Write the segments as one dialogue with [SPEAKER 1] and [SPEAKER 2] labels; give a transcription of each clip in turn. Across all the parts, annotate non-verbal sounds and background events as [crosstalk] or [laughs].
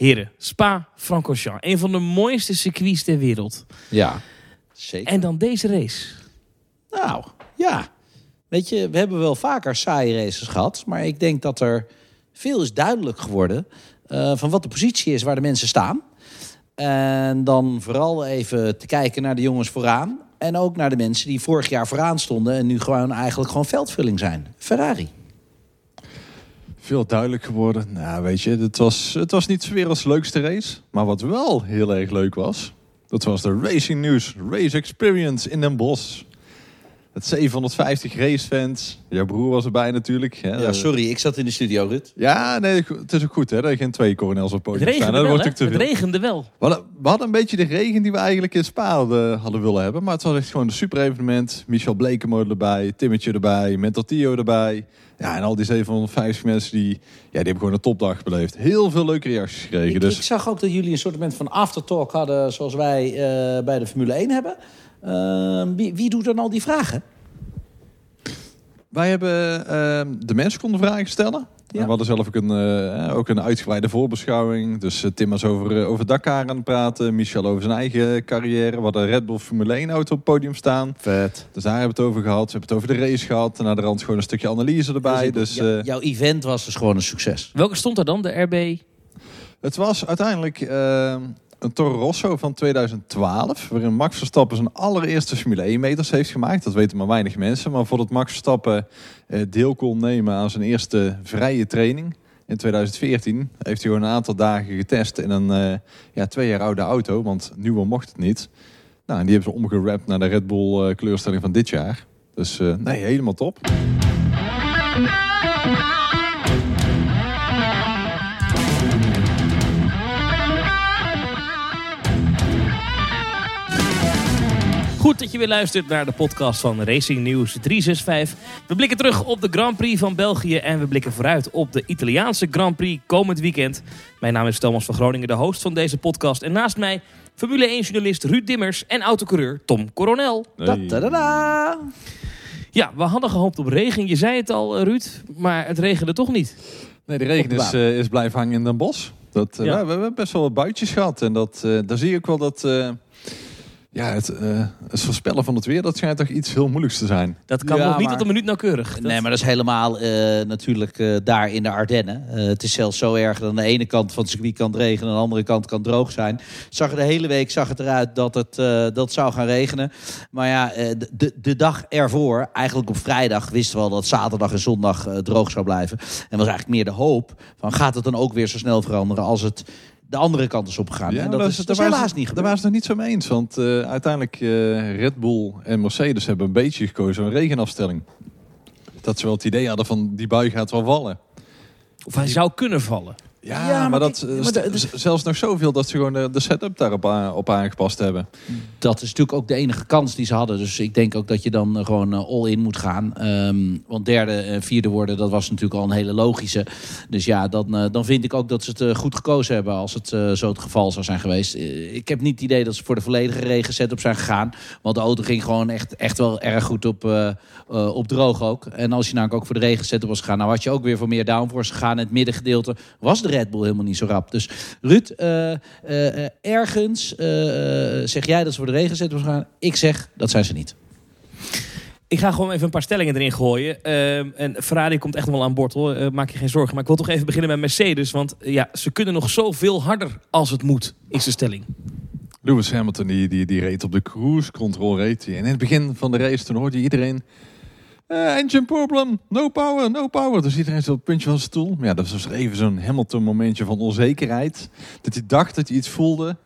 [SPEAKER 1] Heren, Spa-Francorchamps. Een van de mooiste circuits ter wereld.
[SPEAKER 2] Ja, zeker.
[SPEAKER 1] En dan deze race.
[SPEAKER 2] Nou, ja. Weet je, we hebben wel vaker saaie races gehad. Maar ik denk dat er veel is duidelijk geworden eh, van wat de positie is waar de mensen staan. En dan vooral even te kijken naar de jongens vooraan. En ook naar de mensen die vorig jaar vooraan stonden en nu gewoon eigenlijk gewoon veldvulling zijn. Ferrari.
[SPEAKER 3] Veel duidelijk geworden. Nou, weet je, het was, het was niet weer als leukste race. Maar wat wel heel erg leuk was, dat was de Racing News Race Experience in Den Bosch. Het 750 racefans. Jouw broer was erbij natuurlijk. Hè?
[SPEAKER 2] Ja, sorry, ik zat in de studio, Rut.
[SPEAKER 3] Ja, nee, het is ook goed hè, dat er geen twee coronels op het
[SPEAKER 1] Het
[SPEAKER 3] podium staan.
[SPEAKER 1] regende
[SPEAKER 3] Dat
[SPEAKER 1] wel,
[SPEAKER 3] wordt
[SPEAKER 1] hè?
[SPEAKER 3] ook te
[SPEAKER 1] Het
[SPEAKER 3] veel.
[SPEAKER 1] regende wel.
[SPEAKER 3] We hadden, we hadden een beetje de regen die we eigenlijk in Spa hadden, hadden willen hebben. Maar het was echt gewoon een super evenement. Michel Blekemo erbij, Timmetje erbij, Mental Tio erbij. Ja, en al die 750 mensen die, ja, die hebben gewoon een topdag beleefd. Heel veel leuke reacties gekregen.
[SPEAKER 2] Ik,
[SPEAKER 3] dus
[SPEAKER 2] ik zag ook dat jullie een soort van aftertalk hadden zoals wij eh, bij de Formule 1 hebben. Eh, wie, wie doet dan al die vragen?
[SPEAKER 3] wij hebben ehm, de mensen konden vragen stellen.
[SPEAKER 2] Ja.
[SPEAKER 3] We hadden zelf ook een, eh, ook een uitgebreide voorbeschouwing. Dus eh, Tim was over, eh, over Dakar aan het praten. Michel over zijn eigen carrière. We hadden Red Bull Formule 1 auto op het podium staan.
[SPEAKER 2] Vet.
[SPEAKER 3] Dus daar hebben we het over gehad. We hebben het over de race gehad. En naar de rand gewoon een stukje analyse erbij. Dus, eh,
[SPEAKER 2] jouw event was dus gewoon een succes.
[SPEAKER 1] Welke stond er dan? De RB?
[SPEAKER 3] Het was uiteindelijk eh, een Toro Rosso van 2012, waarin Max Verstappen zijn allereerste Formule 1 meters heeft gemaakt. Dat weten maar weinig mensen. Maar voordat Max Verstappen eh, deel kon nemen aan zijn eerste vrije training in 2014, heeft hij gewoon een aantal dagen getest in een eh, ja, twee jaar oude auto, want nieuwe mocht het niet. Nou, en die hebben ze omgerapt naar de Red Bull eh, kleurstelling van dit jaar. Dus nee, helemaal top.
[SPEAKER 1] Goed dat je weer luistert naar de podcast van Racing News 365. We blikken terug op de Grand Prix van België en we blikken vooruit op de Italiaanse Grand Prix komend weekend. Mijn naam is Thomas van Groningen, de host van deze podcast. En naast mij Formule 1-journalist Ruud Dimmers en autocoureur Tom Coronel.
[SPEAKER 3] Hey.
[SPEAKER 2] Ta-da-da!
[SPEAKER 1] Ja, we hadden gehoopt op regen. Je zei het al, eh, Ruud, maar het regende toch niet.
[SPEAKER 3] Nee, de regen is, eh, is blijven hangen in Den Bosch. Dat, eh,
[SPEAKER 1] Ja.
[SPEAKER 3] we, we hebben best wel wat buitjes gehad. En dat, eh, daar zie je ook wel dat... ja, het, eh, het voorspellen van het weer, dat schijnt toch iets heel moeilijks te zijn.
[SPEAKER 1] Dat kan
[SPEAKER 2] Ja,
[SPEAKER 1] nog niet
[SPEAKER 2] maar-
[SPEAKER 1] tot een minuut nauwkeurig. Dat-
[SPEAKER 2] Nee, maar dat is helemaal eh, natuurlijk eh, daar in de Ardennen. Eh, het is zelfs zo erg dat aan de ene kant van het circuit kan het regenen... en aan de andere kant kan het droog zijn. Zag er de hele week zag het eruit dat het, eh, dat zou gaan regenen. Maar ja, eh, de, de dag ervoor, eigenlijk op vrijdag... wisten we al dat zaterdag en zondag eh, droog zou blijven. En was eigenlijk meer de hoop van... gaat het dan ook weer zo snel veranderen als het de andere kant is opgegaan? en dat, is, dat
[SPEAKER 3] daar
[SPEAKER 2] is
[SPEAKER 3] waren
[SPEAKER 2] helaas
[SPEAKER 3] ze-
[SPEAKER 2] niet
[SPEAKER 3] Daar waren ze het nog niet zo mee eens. Want eh, uiteindelijk eh, Red Bull en Mercedes hebben een beetje gekozen voor een regenafstelling. Dat ze wel het idee hadden van die bui gaat wel vallen.
[SPEAKER 1] Of hij zou kunnen vallen.
[SPEAKER 3] Ja,
[SPEAKER 2] Ja,
[SPEAKER 3] maar,
[SPEAKER 2] maar
[SPEAKER 3] dat,
[SPEAKER 2] kijk,
[SPEAKER 3] eh,
[SPEAKER 2] maar
[SPEAKER 3] zelfs nog zoveel dat ze gewoon de, de setup daarop aan, op aangepast hebben.
[SPEAKER 2] dat is natuurlijk ook de enige kans die ze hadden. Dus ik denk ook dat je dan eh, gewoon eh, all in moet gaan. Ehm, want derde en vierde worden, dat was natuurlijk al een hele logische. Dus ja, dan, eh, dan vind ik ook dat ze het eh, goed gekozen hebben als het eh, zo het geval zou zijn geweest. Eh, ik heb niet het idee dat ze voor de volledige regen setup zijn gegaan. Want de auto ging gewoon echt, echt wel erg goed op, eh, eh, op droog ook. En als je namelijk ook voor de regen setup was gegaan, nou had je ook weer voor meer downforce gegaan. Het middengedeelte was de Red Bull helemaal niet zo rap. Dus Ruud, eh, eh, ergens eh, zeg jij dat ze voor de regen setup gaan. Ik zeg, dat zijn ze niet.
[SPEAKER 1] Ik ga gewoon even een paar stellingen erin gooien. Ehm, en Ferrari komt echt wel aan boord hoor. Maak je geen zorgen. Maar ik wil toch even beginnen met Mercedes. Want ja, ze kunnen nog zoveel harder als het moet, is de stelling.
[SPEAKER 3] Lewis Hamilton die, die, die reed op de cruise control reed hij. En in het begin van de race toen hoorde je iedereen... eh, engine problem, no power, no power. Dus iedereen zo op het puntje van zijn stoel. Maar ja, dat was even zo'n Hamilton momentje van onzekerheid. Dat hij dacht dat hij iets voelde.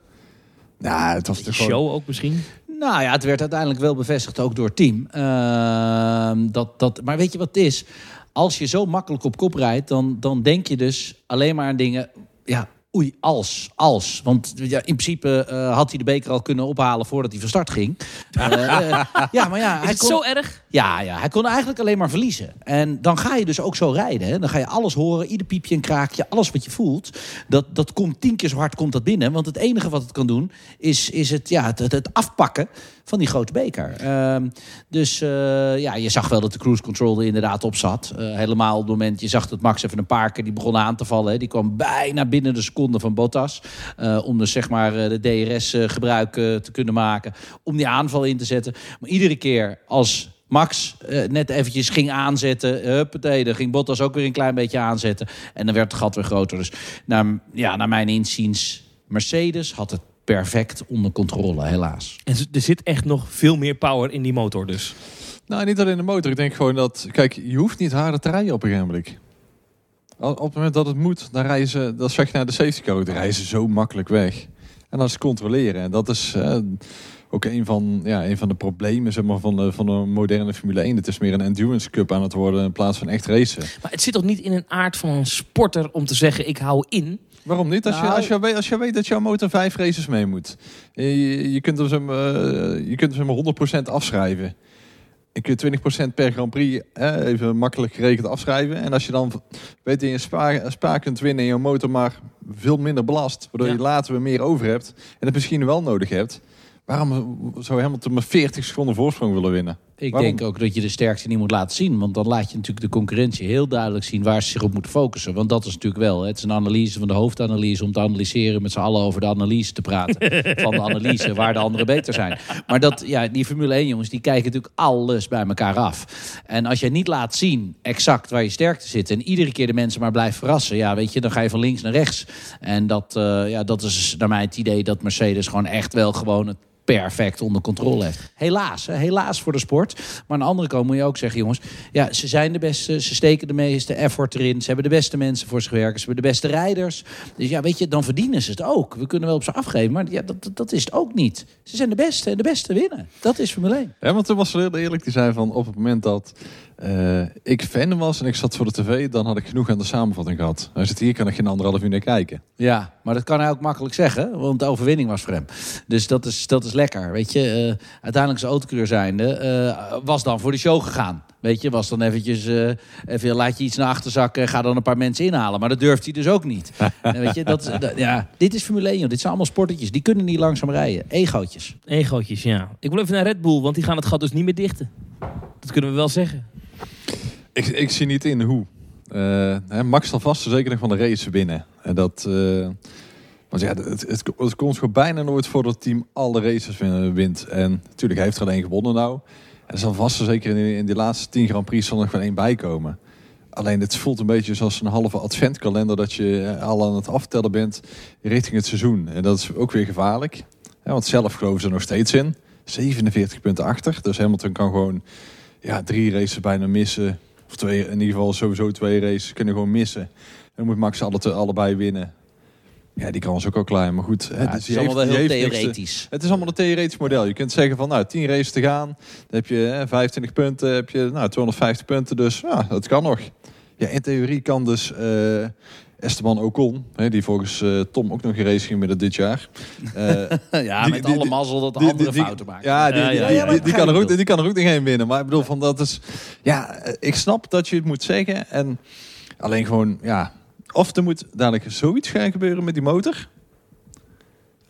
[SPEAKER 3] Nou, het was
[SPEAKER 1] De
[SPEAKER 3] gewoon...
[SPEAKER 1] show ook misschien.
[SPEAKER 2] Nou ja, het werd uiteindelijk wel bevestigd, ook door het team. Ehm, dat, dat, maar weet je wat het is? Als je zo makkelijk op kop rijdt, dan, dan denk je dus alleen maar aan dingen... Ja, oei, als, als. Want ja, in principe eh, had hij de beker al kunnen ophalen voordat hij van start ging. [laughs] Eh, ja, maar ja,
[SPEAKER 1] Is
[SPEAKER 2] hij
[SPEAKER 1] het
[SPEAKER 2] kon,
[SPEAKER 1] zo erg?
[SPEAKER 2] Ja, ja, hij kon eigenlijk alleen maar verliezen. En dan ga je dus ook zo rijden. Hè? Dan ga je alles horen, ieder piepje en kraakje, alles wat je voelt. Dat, dat komt tien keer zo hard komt dat binnen. Want het enige wat het kan doen, is, is het, ja, het, het, afpakken van die grote beker. Ehm, dus eh, ja, je zag wel dat de cruise control er inderdaad op zat. Eh, helemaal op het moment, je zag dat Max even een paar keer die begon aan te vallen. Hè? Die kwam bijna binnen de seconde van Bottas. Uh, om dus zeg maar de DRS gebruik te kunnen maken. Om die aanval in te zetten. Maar iedere keer als Max uh, net eventjes ging aanzetten. Huppatee, dan ging Bottas ook weer een klein beetje aanzetten. En dan werd het gat weer groter. Dus naar, ja, naar mijn inziens, Mercedes had het perfect onder controle, helaas.
[SPEAKER 1] En er zit echt nog veel meer power in die motor dus?
[SPEAKER 3] Nou, niet alleen de motor. Ik denk gewoon dat... Kijk, je hoeft niet harder te rijden op een gegeven moment. Op het moment dat het moet, dan rijden ze... Dat zeg je naar de safety car, dan rijden ze zo makkelijk weg. En dat is controleren. En dat is... Uh, ook een van, ja, een van de problemen zeg maar, van, de, van de moderne Formule 1. Het is meer een endurance cup aan het worden in plaats van echt racen.
[SPEAKER 1] Maar het zit toch niet in een aard van een sporter om te zeggen ik hou in?
[SPEAKER 3] Waarom niet? Als, je, nou- als, je, weet, als je weet dat jouw motor vijf races mee moet. Je, je kunt hem, uh, je kunt hem 100% afschrijven. En kun je 20% per Grand Prix even makkelijk gerekend afschrijven. En als je dan weet dat je een spa, kunt winnen en je motor maar veel minder belast. Waardoor je later weer meer over hebt. En het misschien wel nodig hebt Waarom zou Hamilton met 40 seconden voorsprong willen winnen?
[SPEAKER 2] Ik denk ook dat je de sterkste niet moet laten zien. Want dan laat je natuurlijk de concurrentie heel duidelijk zien waar ze zich op moeten focussen. Want dat is natuurlijk wel. Het is een analyse van de hoofdanalyse om te analyseren met z'n allen over de analyse te praten. [laughs] van de analyse waar de anderen beter zijn. Maar dat, ja, die Formule 1 jongens, die kijken natuurlijk alles bij elkaar af. En als je niet laat zien exact waar je sterkte zit. En iedere keer de mensen maar blijft verrassen. Ja, weet je, dan ga je van links naar rechts. En dat, uh, ja, dat is naar mij het idee dat Mercedes gewoon echt wel gewoon het perfect onder controle heeft. Helaas, helaas voor de sport. Maar aan de andere kant moet je ook zeggen, jongens, ja, ze zijn de beste, ze steken de meeste effort erin, ze hebben de beste mensen voor zich werken, ze hebben de beste rijders. Dus ja, weet je, dan verdienen ze het ook. We kunnen wel op ze afgeven, maar ja, dat, dat is het ook niet. Ze zijn de beste en de beste winnen. Dat is Formule 1.
[SPEAKER 3] Ja, want toen was heel eerlijk te zijn van op het moment dat uh, ik fan was en ik zat voor de tv, dan had ik genoeg aan de samenvatting gehad. Hij zit hier, kan ik geen anderhalf uur naar kijken.
[SPEAKER 2] Ja, maar dat kan hij ook makkelijk zeggen, want de overwinning was voor hem. Dus dat is, dat is lekker, weet je. Uh, uiteindelijk zijn autocoureur zijnde, uh, was dan voor de show gegaan. Weet je, was dan eventjes, even laat je iets naar achter zakken, ga dan een paar mensen inhalen. Maar dat durft hij dus ook niet. [laughs] weet je, dat, dat, ja, dit is Formule 1, joh. dit zijn allemaal sportetjes. Die kunnen niet langzaam rijden. Egootjes.
[SPEAKER 1] Egootjes, ja. Ik wil even naar Red Bull, want die gaan het gat dus niet meer dichten. Dat kunnen we wel zeggen.
[SPEAKER 3] Ik, ik zie niet in hoe. Uh, Max zal vast zeker nog van de race binnen. En dat, uh, want ja, het, het, komt gewoon bijna nooit voor dat het team alle races wint. En natuurlijk, heeft er alleen gewonnen nou. En zal vast zeker in, in die laatste 10 Grand Prix zal nog van één bijkomen. Alleen het voelt een beetje zoals een halve adventkalender dat je al aan het aftellen bent richting het seizoen. En dat is ook weer gevaarlijk. Want zelf geloven ze er nog steeds in. 47 punten achter. Dus Hamilton kan gewoon ja, drie races bijna missen. Of twee, in ieder geval sowieso twee races kunnen gewoon missen. En dan moet Max alle, allebei winnen. Ja, die kan ook al klein. Maar goed,
[SPEAKER 2] het, is allemaal wel heel theoretisch.
[SPEAKER 3] het is allemaal een theoretisch model. Je kunt zeggen van, nou, 10 races te gaan. Dan heb je hè, 25 punten, heb je nou, 250 punten. Dus ja, dat kan nog. Ja, in theorie kan dus uh, Esteban Ocon, hè, die volgens uh, Tom ook nog gereden ging met het dit jaar.
[SPEAKER 2] Uh, [laughs] ja, die, met die, alle mazzel dat de andere fouten maken.
[SPEAKER 3] Ja, die, ja, ja, die, kan er ook, die kan er ook niet heen winnen. Maar ik bedoel, van dat is... Ja, ik snap dat je het moet zeggen. En alleen gewoon, ja... Of er moet dadelijk zoiets gaan gebeuren met die motor.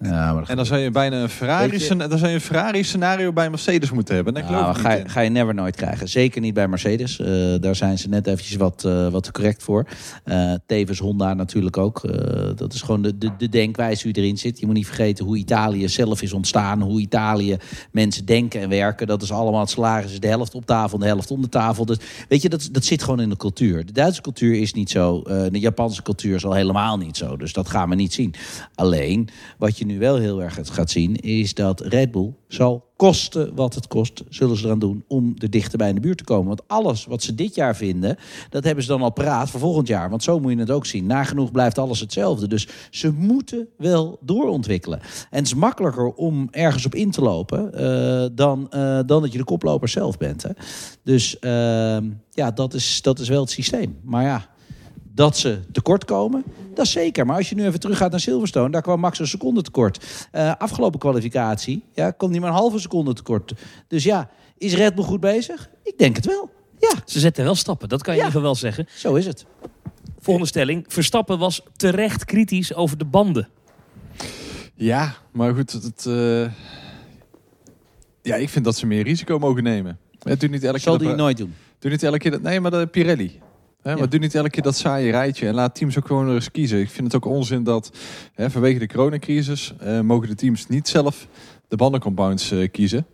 [SPEAKER 3] Ja, maar en dan zou je bijna een Ferrari, je... dan zou je een Ferrari scenario bij Mercedes moeten hebben.
[SPEAKER 2] Nou, ga, je, ga je never nooit krijgen. Zeker niet bij Mercedes. Uh, daar zijn ze net eventjes wat, uh, wat correct voor. Uh, tevens Honda natuurlijk ook. dat is gewoon de, de, de denkwijze die erin zit. Je moet niet vergeten hoe Italië zelf is ontstaan. Hoe Italië mensen denken en werken. Dat is allemaal het salaris is de helft op tafel de helft onder tafel. Dus weet je, dat, dat zit gewoon in de cultuur. De Duitse cultuur is niet zo. de Japanse cultuur is al helemaal niet zo. Dus dat gaan we niet zien. Alleen, wat je nu wel heel erg gaat zien, is dat Red Bull zal kosten wat het kost, zullen ze eraan doen om er dichter bij in de buurt te komen. Want alles wat ze dit jaar vinden, dat hebben ze dan al praat voor volgend jaar. Want zo moet je het ook zien. Nagenoeg blijft alles hetzelfde. Dus ze moeten wel doorontwikkelen. En het is makkelijker om ergens op in te lopen uh, dan, uh, dan dat je de koploper zelf bent. Hè. Dus uh, ja, dat is, dat is wel het systeem. Maar ja, dat ze tekort komen. Dat is zeker. Maar als je nu even teruggaat naar Silverstone, daar kwam Max een seconde tekort. Uh, afgelopen kwalificatie ja, komt hij maar een halve seconde tekort. Dus ja, is Red Bull goed bezig? Ik denk het wel. Ja.
[SPEAKER 1] Ze zetten wel stappen, dat kan je ja. even wel zeggen.
[SPEAKER 2] Zo is het.
[SPEAKER 1] Volgende stelling. Verstappen was terecht kritisch over de banden.
[SPEAKER 3] Ja, maar goed. Het, uh... Ja, ik vind dat ze meer risico mogen nemen.
[SPEAKER 2] Het doet niet elke Zal keer. Zal die nooit doen?
[SPEAKER 3] Doe niet elke keer dat. Nee, maar de Pirelli. Hè. Maar doe niet elke keer dat saaie rijtje. En laat teams ook gewoon eens kiezen. Ik vind het ook onzin dat hè, vanwege de coronacrisis eh, mogen de teams niet zelf de bandencompounds eh, kiezen.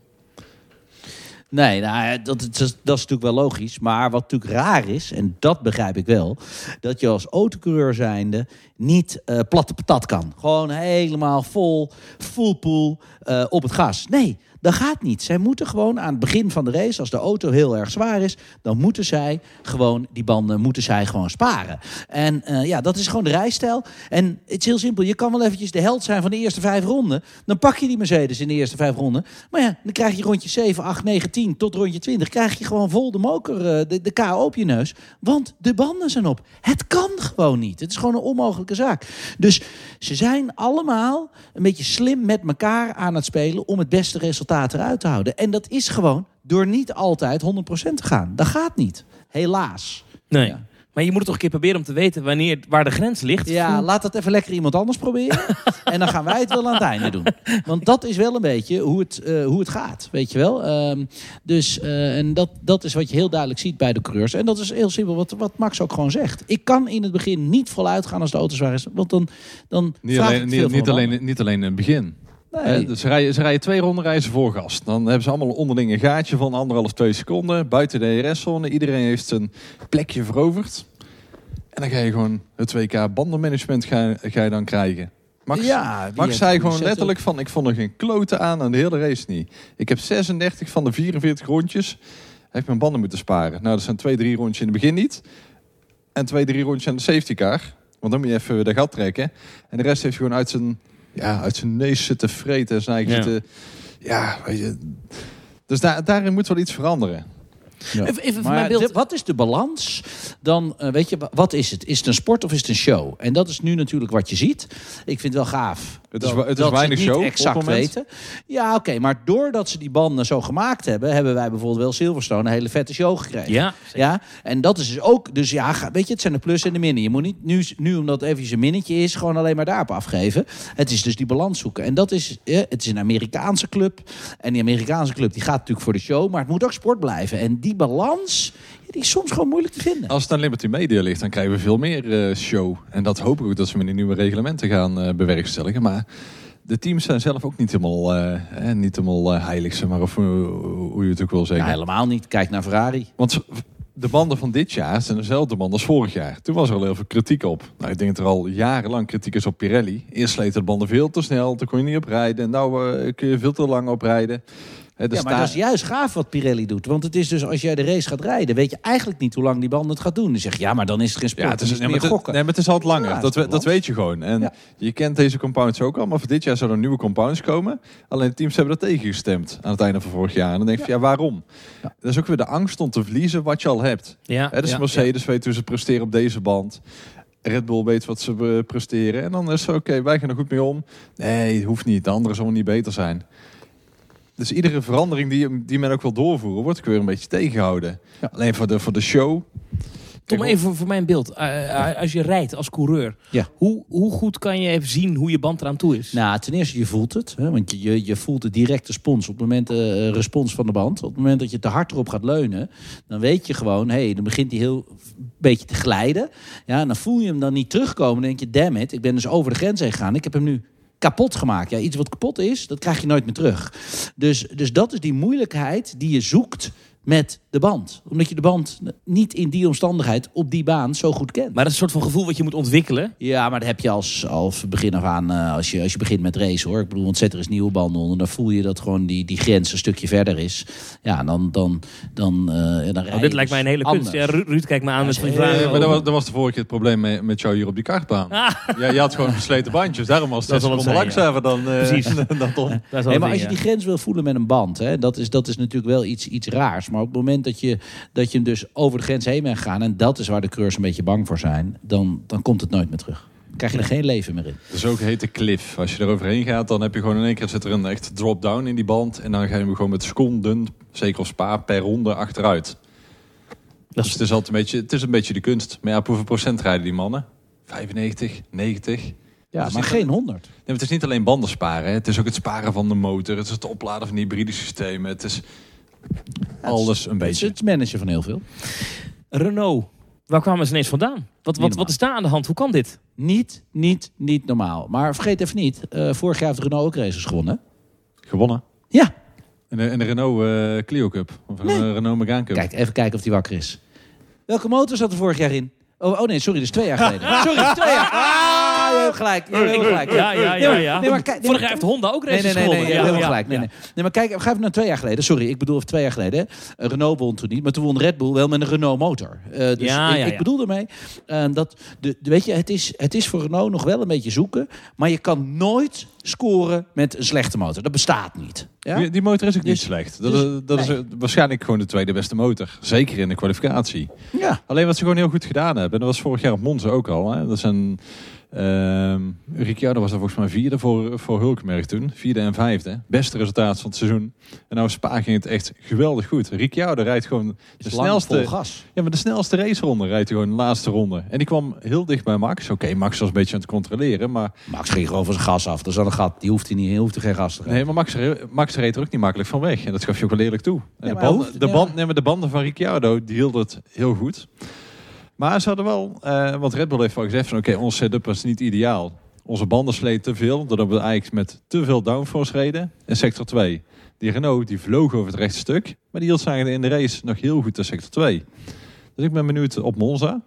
[SPEAKER 2] Nee, nou, dat, is- dat is natuurlijk wel logisch. Maar wat natuurlijk raar is, en dat begrijp ik wel... dat je als autocoureur zijnde niet eh, platte patat kan. Gewoon helemaal vol, full pool eh, op het gas. Nee, dat gaat niet. Zij moeten gewoon aan het begin van de race... als de auto heel erg zwaar is... dan moeten zij gewoon die banden moeten zij gewoon sparen. En eh, ja, dat is gewoon de rijstijl. En het is heel simpel. Je kan wel eventjes de held zijn van de eerste vijf ronden. Dan pak je die Mercedes in de eerste vijf ronden. Maar ja, dan krijg je rondje 7, 8, 9, 10 tot rondje 20... krijg je gewoon vol de moker, eh, de, de KO op je neus. Want de banden zijn op. Het kan gewoon niet. Het is gewoon een onmogelijke zaak. Dus ze zijn allemaal een beetje slim met elkaar aan het spelen... om het beste resultaat eruit te houden. En dat is gewoon door niet altijd 100% te gaan. Dat gaat niet. Helaas.
[SPEAKER 1] Nee.
[SPEAKER 2] Ja.
[SPEAKER 1] Maar je moet het toch een keer proberen om te weten wanneer, waar de grens ligt.
[SPEAKER 2] Ja, laat dat even lekker iemand anders proberen. [laughs] en dan gaan wij het wel aan het einde doen. Want dat is wel een beetje hoe het, eh, hoe het gaat, weet je wel. Ehm, dus, eh, en dat, dat is wat je heel duidelijk ziet bij de coureurs. En dat is heel simpel, wat, wat Max ook gewoon zegt. Ik kan in het begin niet voluit gaan als de auto zwaar is. Want dan, dan
[SPEAKER 3] Niet
[SPEAKER 2] vraag
[SPEAKER 3] alleen,
[SPEAKER 2] ik veel
[SPEAKER 3] niet,
[SPEAKER 2] van
[SPEAKER 3] niet, alleen, niet alleen in het begin.
[SPEAKER 2] Nee.
[SPEAKER 3] dus ze, rijden, ze rijden twee ronden rijden ze voor gas. Dan hebben ze allemaal onderling een gaatje van anderhalf, twee seconden. Buiten de ERS-zone. Iedereen heeft zijn plekje veroverd. En dan ga je gewoon het 2K bandenmanagement ga, ga je dan krijgen. Max,
[SPEAKER 2] Ja,
[SPEAKER 3] Max zei gewoon letterlijk van... ik vond er geen kloten aan aan de hele race niet. Ik heb 36 van de 44 rondjes... heb ik mijn banden moeten sparen. Nou, dat zijn twee, drie rondjes in het begin niet. En twee, drie rondjes aan de safety car. Want dan moet je even de gat trekken. En de rest heeft hij gewoon uit zijn, ja, uit zijn neus zitten vreten. En zijn eigen
[SPEAKER 1] Ja.
[SPEAKER 3] zitten... Ja, weet je... Dus daar, daarin moet wel iets veranderen.
[SPEAKER 2] Ja.
[SPEAKER 1] Even, even voor
[SPEAKER 2] Maar
[SPEAKER 1] mijn beeld.
[SPEAKER 2] de- wat is de balans? Dan eh, weet je, wa- wat is het? Is het een sport of is het een show? En dat is nu natuurlijk wat je ziet. Ik vind het wel gaaf.
[SPEAKER 3] Het is het is
[SPEAKER 2] dat ze
[SPEAKER 3] weinig
[SPEAKER 2] niet
[SPEAKER 3] show op
[SPEAKER 2] exact weten. Ja, oké, maar doordat ze die banden zo gemaakt hebben, hebben wij bijvoorbeeld wel Silverstone een hele vette show gekregen.
[SPEAKER 1] Ja,
[SPEAKER 2] Ja, en dat is dus ook, dus ja, weet je, het zijn de plussen en de minnen. Je moet niet nu, nu omdat het eventjes een minnetje is, gewoon alleen maar daarop afgeven. Het is dus die balans zoeken. En dat is, eh, het is een Amerikaanse club. En die Amerikaanse club die gaat natuurlijk voor de show, maar het moet ook sport blijven. En die balans, die is soms gewoon moeilijk te vinden.
[SPEAKER 3] Als het aan Liberty Media ligt, dan krijgen we veel meer eh, show. En dat hoop ik ook dat ze met die nieuwe reglementen gaan eh, bewerkstelligen. Maar de teams zijn zelf ook niet helemaal, eh, eh, niet helemaal eh, heilig, zeg maar. Of hoe, hoe je het ook wil
[SPEAKER 2] Ja,
[SPEAKER 3] zeggen.
[SPEAKER 2] helemaal niet. Kijk naar Ferrari.
[SPEAKER 3] Want de banden van dit jaar zijn dezelfde banden als vorig jaar. Toen was er al heel veel kritiek op. Nou, ik denk dat er al jarenlang kritiek is op Pirelli. Eerst sleten de banden veel te snel, toen kon je niet op rijden. En nou eh, kun je veel te lang op rijden.
[SPEAKER 2] Ja, maar dat is juist gaaf wat Pirelli doet. Want het is dus, als jij de race gaat rijden, weet je eigenlijk niet hoe lang die band het gaat doen. Dan zeg je, ja, maar dan is het geen sport.
[SPEAKER 3] Ja, het is, nee,
[SPEAKER 2] meer
[SPEAKER 3] maar het,
[SPEAKER 2] gokken.
[SPEAKER 3] nee, maar het is altijd langer.
[SPEAKER 2] Ja, het
[SPEAKER 3] dat, we- dat weet je gewoon. En
[SPEAKER 2] Ja.
[SPEAKER 3] je kent deze compounds ook al. Maar voor dit jaar zouden er nieuwe compounds komen. Alleen de teams hebben dat tegengestemd aan het einde van vorig jaar. En dan denk je, ja, waarom?
[SPEAKER 2] Ja.
[SPEAKER 3] Dat is ook weer de angst om te verliezen wat je al hebt.
[SPEAKER 1] Ja,
[SPEAKER 3] Hè, dus Mercedes weet hoe ze presteren op deze band. Red Bull weet wat ze eh, presteren. En dan is het oké, wij gaan er goed mee om. Nee, hoeft niet. De anderen zullen niet beter zijn. Dus iedere verandering die, die men ook wil doorvoeren, wordt ook weer een beetje tegengehouden.
[SPEAKER 2] Ja.
[SPEAKER 3] Alleen voor de, voor de show.
[SPEAKER 1] Tom, even voor, voor mijn beeld. Eh, eh, als je rijdt als coureur,
[SPEAKER 2] Ja.
[SPEAKER 1] hoe, hoe goed kan je even zien hoe je band eraan toe is?
[SPEAKER 2] Nou, ten eerste, je voelt het. Hè, want je, je, voelt de directe respons op het moment, eh, respons van de band. Op het moment dat je te hard erop gaat leunen, dan weet je gewoon, hé, hey, dan begint hij heel een beetje te glijden. Ja, en dan voel je hem dan niet terugkomen. Dan denk je, damn it, ik ben dus over de grens heen gegaan. Ik heb hem nu kapot gemaakt. Ja, iets wat kapot is, dat krijg je nooit meer terug. Dus, dus dat is die moeilijkheid die je zoekt met de band. Omdat je de band niet in die omstandigheid op die baan zo goed kent.
[SPEAKER 1] Maar dat is een soort van gevoel wat je moet ontwikkelen.
[SPEAKER 2] Ja, maar dat heb je als, als begin af aan, eh, als, je, als je begint met race hoor. Ik bedoel, want zet er eens nieuwe banden onder. Dan voel je dat gewoon die, die grens een stukje verder is. Ja, dan, dan, dan, eh, dan rij
[SPEAKER 1] Oh, dit lijkt mij een hele
[SPEAKER 2] dus
[SPEAKER 1] kunst. Ja,
[SPEAKER 2] anders.
[SPEAKER 1] Ru- Ruud, kijk me aan met
[SPEAKER 2] Ja,
[SPEAKER 1] vragen.
[SPEAKER 3] Eh, maar dat was, dat was de vorige keer het probleem met, met jou hier op die kartbaan.
[SPEAKER 1] Ah.
[SPEAKER 3] Ja, je had gewoon versleten bandjes. Daarom was het
[SPEAKER 1] zijn,
[SPEAKER 3] langzamer dan, eh,
[SPEAKER 1] Precies. [laughs]
[SPEAKER 3] dan Tom.
[SPEAKER 2] Nee, maar als je die grens wil voelen met een band, hè, dat, is, dat is natuurlijk wel iets, iets raars. Maar op het moment dat je, dat je hem dus over de grens heen bent gegaan... en dat is waar de coureurs een beetje bang voor zijn... dan, dan komt het nooit meer terug. Krijg je er geen leven meer in.
[SPEAKER 3] Dat is ook hete cliff. Als je er overheen gaat, dan heb je gewoon in één keer zit er een echt drop-down in die band. En dan ga je hem gewoon met seconden, zeker op spa, per ronde achteruit.
[SPEAKER 1] Dat
[SPEAKER 3] Dus
[SPEAKER 1] is,
[SPEAKER 3] het is altijd een beetje, het is een beetje de kunst. Maar ja, op hoeveel procent rijden die mannen? 95, 90?
[SPEAKER 2] Ja, maar geen 100.
[SPEAKER 3] Nee, maar het is niet alleen banden sparen. Hè. Het is ook het sparen van de motor. Het is het opladen van hybride systemen. Het is alles een
[SPEAKER 2] Het is
[SPEAKER 3] beetje.
[SPEAKER 2] het managen van heel veel.
[SPEAKER 1] Renault. Waar kwamen ze ineens vandaan? Wat, wat, wat is daar aan de hand? Hoe kan dit?
[SPEAKER 2] Niet, niet, niet normaal. Maar vergeet even niet, eh, vorig jaar heeft Renault ook races gewonnen.
[SPEAKER 3] Gewonnen.
[SPEAKER 2] Ja,
[SPEAKER 3] En de, en de Renault eh, Clio Cup. Of
[SPEAKER 2] Nee.
[SPEAKER 3] Renault Megane Cup.
[SPEAKER 2] kijk, even kijken of die wakker is. Welke motor zat er vorig jaar in? Oh, oh nee, sorry, dat is twee jaar geleden. Sorry, twee jaar. Ah, je hebt gelijk. Je hebt helemaal gelijk.
[SPEAKER 1] Ja, ja, ja. ja.
[SPEAKER 2] Nee, maar kijk-
[SPEAKER 1] Vorig jaar heeft Honda ook races
[SPEAKER 2] nee, nee,
[SPEAKER 1] gewonnen. Ja,
[SPEAKER 2] gelijk. Nee, nee. nee, maar kijk, ga even naar twee jaar geleden. Sorry, ik bedoel even twee jaar geleden. hè. Renault won toen niet, maar toen won Red Bull wel met een Renault motor. Eh, dus
[SPEAKER 1] Ja,
[SPEAKER 2] ik,
[SPEAKER 1] ja,
[SPEAKER 2] ik
[SPEAKER 1] ja.
[SPEAKER 2] bedoel ermee eh, dat, de, de- weet je, het is, het is voor Renault nog wel een beetje zoeken, maar je kan nooit scoren met een slechte motor. Dat bestaat niet. Ja?
[SPEAKER 3] Die, die motor is ook niet
[SPEAKER 2] Dus-
[SPEAKER 3] slecht. Dat,
[SPEAKER 2] dus-
[SPEAKER 3] is, dat is
[SPEAKER 2] nee.
[SPEAKER 3] waarschijnlijk gewoon de tweede beste motor. Zeker in de kwalificatie.
[SPEAKER 2] ja.
[SPEAKER 3] Alleen wat ze gewoon heel goed gedaan hebben. En dat was vorig jaar op Monza ook al. Hè. Dat is ehm Ricciardo was er volgens mij vierde voor, voor Hulkenberg toen. Vierde en vijfde. Beste resultaat van het seizoen. En nou Spa ging het echt geweldig goed. Ricciardo rijdt gewoon de
[SPEAKER 2] Is
[SPEAKER 3] snelste...
[SPEAKER 2] gas.
[SPEAKER 3] Ja, maar de snelste raceronde rijdt hij gewoon de laatste ronde. En die kwam heel dicht bij Max. Oké, Max was een beetje aan het controleren. Maar,
[SPEAKER 2] Max ging gewoon van zijn gas af. Er zat een gat, die hoeft hij niet, hoeft er geen gas te geven.
[SPEAKER 3] nee, maar Max, Max reed er ook niet makkelijk van weg. En dat gaf je ook wel eerlijk toe. En
[SPEAKER 2] Ja,
[SPEAKER 3] de,
[SPEAKER 2] hoeft-
[SPEAKER 3] de,
[SPEAKER 2] ja.
[SPEAKER 3] band, nee, maar de banden van Ricciardo, die hielden het heel goed. Maar ze hadden wel, eh want Red Bull heeft wel gezegd van oké, ons setup was niet ideaal. Onze banden sleten te veel, doordat we eigenlijk met te veel downforce reden in sector 2. Die Renault die vloog over het rechte stuk, maar die hield zijn in de race nog heel goed in sector 2. Dus ik ben benieuwd op Monza.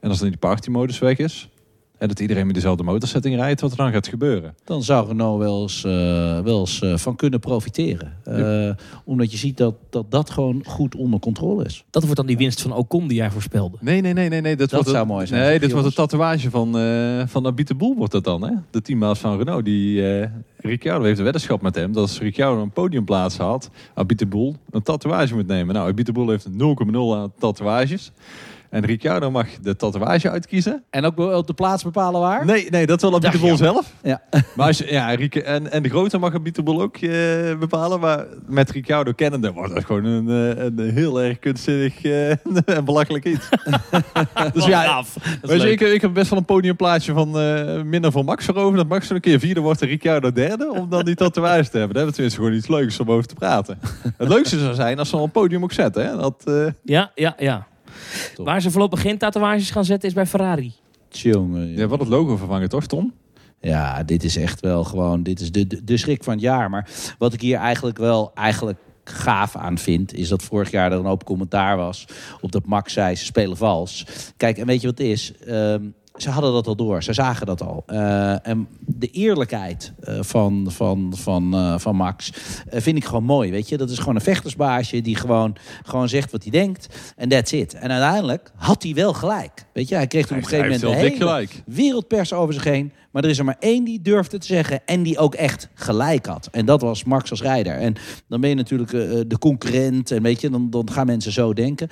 [SPEAKER 3] En als dan die partymodus weg is, en dat iedereen met dezelfde motorsetting rijdt, wat er dan gaat gebeuren.
[SPEAKER 2] Dan zou Renault wel eens, eh, wel eens eh, van kunnen profiteren. Eh, Omdat je ziet dat, dat dat gewoon goed onder controle is.
[SPEAKER 1] Dat wordt dan die winst van Ocon die jij voorspelde.
[SPEAKER 3] Nee, nee, nee, nee. nee. Dat, wordt
[SPEAKER 2] zou
[SPEAKER 3] het-
[SPEAKER 2] mooi zijn,
[SPEAKER 3] Nee, dit wordt een tatoeage van, eh van Abit de Boel wordt dat dan, hè? De teammaat van Renault. Die, eh Ricciardo heeft een weddenschap met hem. Dat als Ricciardo een podiumplaats had, Abit de Boel een tatoeage moet nemen. Nou, Abit de Boel heeft 0,0 aan tatoeages. En Ricciardo mag de tatoeage uitkiezen.
[SPEAKER 2] En ook op de plaats bepalen waar?
[SPEAKER 3] Nee, nee, dat wil Abit de
[SPEAKER 1] Dacht
[SPEAKER 3] Boel zelf.
[SPEAKER 2] Ja. [laughs]
[SPEAKER 3] Maar als je, ja, Ric- en, en de grootte mag Abit de Boel ook eh, bepalen. Maar met Ricciardo kennende wordt dat gewoon een, eh, een heel erg kunstzinnig eh, [laughs] en belachelijk iets. [laughs] dus ja, Weet je, ik, ik heb best wel een podiumplaatje van eh, minder voor Max erover. Dat Max een keer vierde wordt en Ricciardo derde. Om dan die tatoeage te hebben. Dan hebben we tenminste gewoon iets leuks om over te praten. Het leukste zou zijn als ze al een podium ook zetten. Hè? Dat, eh,
[SPEAKER 1] Ja, ja, ja.
[SPEAKER 2] Top.
[SPEAKER 1] Waar ze voorlopig geen tatoeages gaan zetten is bij Ferrari.
[SPEAKER 2] Tjonge.
[SPEAKER 3] ja, wat het logo vervangen toch, Tom?
[SPEAKER 2] Ja, dit is echt wel gewoon, dit is de, de, de schrik van het jaar. Maar wat ik hier eigenlijk wel eigenlijk gaaf aan vind, is dat vorig jaar er een open commentaar was op dat Max zei ze spelen vals. Kijk, en weet je wat het is? Ehm, ze hadden dat al door, ze zagen dat al. Eh, en de eerlijkheid eh, van, van, van, eh, van Max vind ik gewoon mooi. Weet je, dat is gewoon een vechtersbaasje die gewoon, gewoon zegt wat hij denkt. En that's it. En uiteindelijk had hij wel gelijk. Weet je, hij kreeg toen op een gegeven moment de hele wereldpers over zich heen. Maar er is er maar één die durfde te zeggen en die ook echt gelijk had. En dat was Max als rijder. En dan ben je natuurlijk de concurrent en weet je, dan, dan gaan mensen zo denken.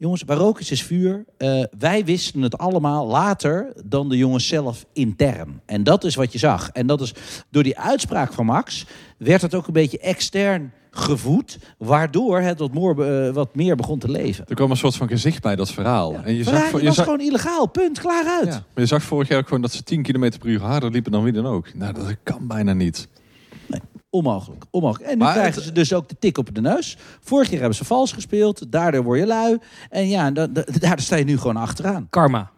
[SPEAKER 2] Jongens, waar rook is, is vuur. Eh, wij wisten het allemaal later dan de jongens zelf intern. En dat is wat je zag. En dat is door die uitspraak van Max werd het ook een beetje extern gevoed, waardoor het wat, more, eh, wat meer begon te leven.
[SPEAKER 3] Er kwam een soort van gezicht bij dat verhaal. En je zag, je
[SPEAKER 2] was
[SPEAKER 3] zag,
[SPEAKER 2] gewoon illegaal, punt, klaar uit.
[SPEAKER 3] ja, maar je zag vorig jaar ook gewoon dat ze 10 km per uur harder liepen dan wie dan ook. Nou, dat kan bijna niet.
[SPEAKER 2] Onmogelijk, onmogelijk. En nu
[SPEAKER 3] Maar
[SPEAKER 2] krijgen
[SPEAKER 3] het-
[SPEAKER 2] ze dus ook de tik op de neus. Vorig jaar hebben ze vals gespeeld, daardoor word je lui. En ja, da- da- daar sta je nu gewoon achteraan.
[SPEAKER 1] Karma.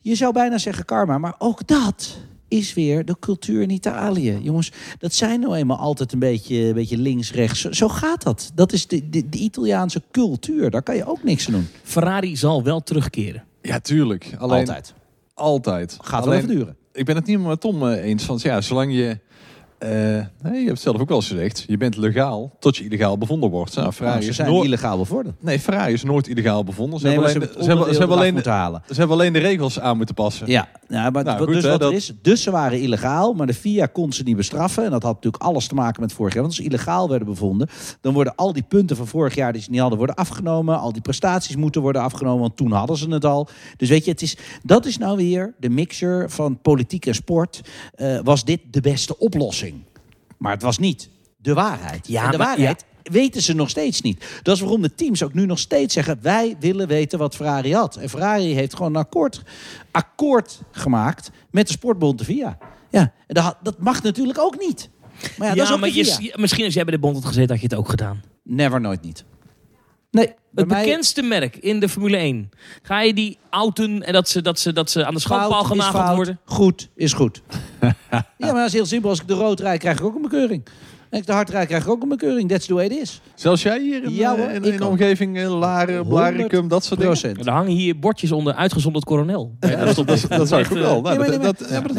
[SPEAKER 2] Je zou bijna zeggen karma, maar ook dat is weer de cultuur in Italië. Jongens, dat zijn nou eenmaal altijd een beetje, een beetje links-rechts. Zo, zo gaat dat. Dat is de, de, de Italiaanse cultuur. Daar kan je ook niks aan doen.
[SPEAKER 1] Ferrari zal wel terugkeren.
[SPEAKER 3] Ja, tuurlijk. Alleen,
[SPEAKER 2] Altijd.
[SPEAKER 3] Altijd.
[SPEAKER 2] Gaat wel
[SPEAKER 3] Alleen,
[SPEAKER 2] even duren.
[SPEAKER 3] Ik ben het niet met Tom eh, eens. Want ja, zolang je... eh, nee, je hebt het zelf ook wel eens gezegd. Je bent legaal tot je illegaal bevonden wordt. Nou, Ferrari,
[SPEAKER 2] ze
[SPEAKER 3] is
[SPEAKER 2] zijn
[SPEAKER 3] nooit,
[SPEAKER 2] illegaal bevorderd.
[SPEAKER 3] nee, Ferrari is nooit illegaal bevonden. Ze,
[SPEAKER 2] Nee,
[SPEAKER 3] hebben, alleen, de- ze, hebben, ze, hebben alleen,
[SPEAKER 2] moeten halen.
[SPEAKER 3] ze hebben alleen de regels aan moeten passen.
[SPEAKER 2] Ja, ja maar
[SPEAKER 3] Nou, goed,
[SPEAKER 2] dus
[SPEAKER 3] hè,
[SPEAKER 2] wat er is. Dus ze waren illegaal, maar de FIA kon ze niet bestraffen. En dat had natuurlijk alles te maken met vorig jaar. Want als ze illegaal werden bevonden, dan worden al die punten van vorig jaar die ze niet hadden, worden afgenomen. Al die prestaties moeten worden afgenomen, want toen hadden ze het al. Dus weet je, het is, dat is nou weer de mixer van politiek en sport. Eh, was dit de beste oplossing? Maar het was niet de waarheid.
[SPEAKER 1] Ja,
[SPEAKER 2] en de
[SPEAKER 1] maar-
[SPEAKER 2] waarheid weten ze nog steeds niet. Dat is waarom de teams ook nu nog steeds zeggen... wij willen weten wat Ferrari had. En Ferrari heeft gewoon een akkoord, akkoord gemaakt met de sportbond de VIA. Ja, en dat, dat mag natuurlijk ook niet. Maar ja, dat is ook
[SPEAKER 1] maar je- misschien als jij bij de bond had gezeten, had je het ook gedaan.
[SPEAKER 2] Never, nooit niet. Nee,
[SPEAKER 1] Het
[SPEAKER 2] mij
[SPEAKER 1] bekendste merk in de Formule 1. Ga je die outen en dat ze, dat ze, dat ze aan de schandpaal
[SPEAKER 2] is
[SPEAKER 1] genageld worden?
[SPEAKER 2] Goed is goed. ja, maar dat is heel simpel. Als ik de rood rijd, krijg ik ook een bekeuring. En de hard rijd, krijg ik ook een bekeuring. That's the way it is.
[SPEAKER 3] Zelfs jij hier in,
[SPEAKER 2] Ja,
[SPEAKER 3] eh,
[SPEAKER 2] hoor,
[SPEAKER 3] in, in de omgeving, Laren, Blaricum, dat soort dingen.
[SPEAKER 1] Er hangen hier bordjes onder uitgezonderd coronel. Ja, dat, is toch-
[SPEAKER 3] Dat, dat zou ik ook
[SPEAKER 1] echt,
[SPEAKER 3] wel. Nou,
[SPEAKER 2] nee,
[SPEAKER 3] dat,
[SPEAKER 2] nee,
[SPEAKER 3] dat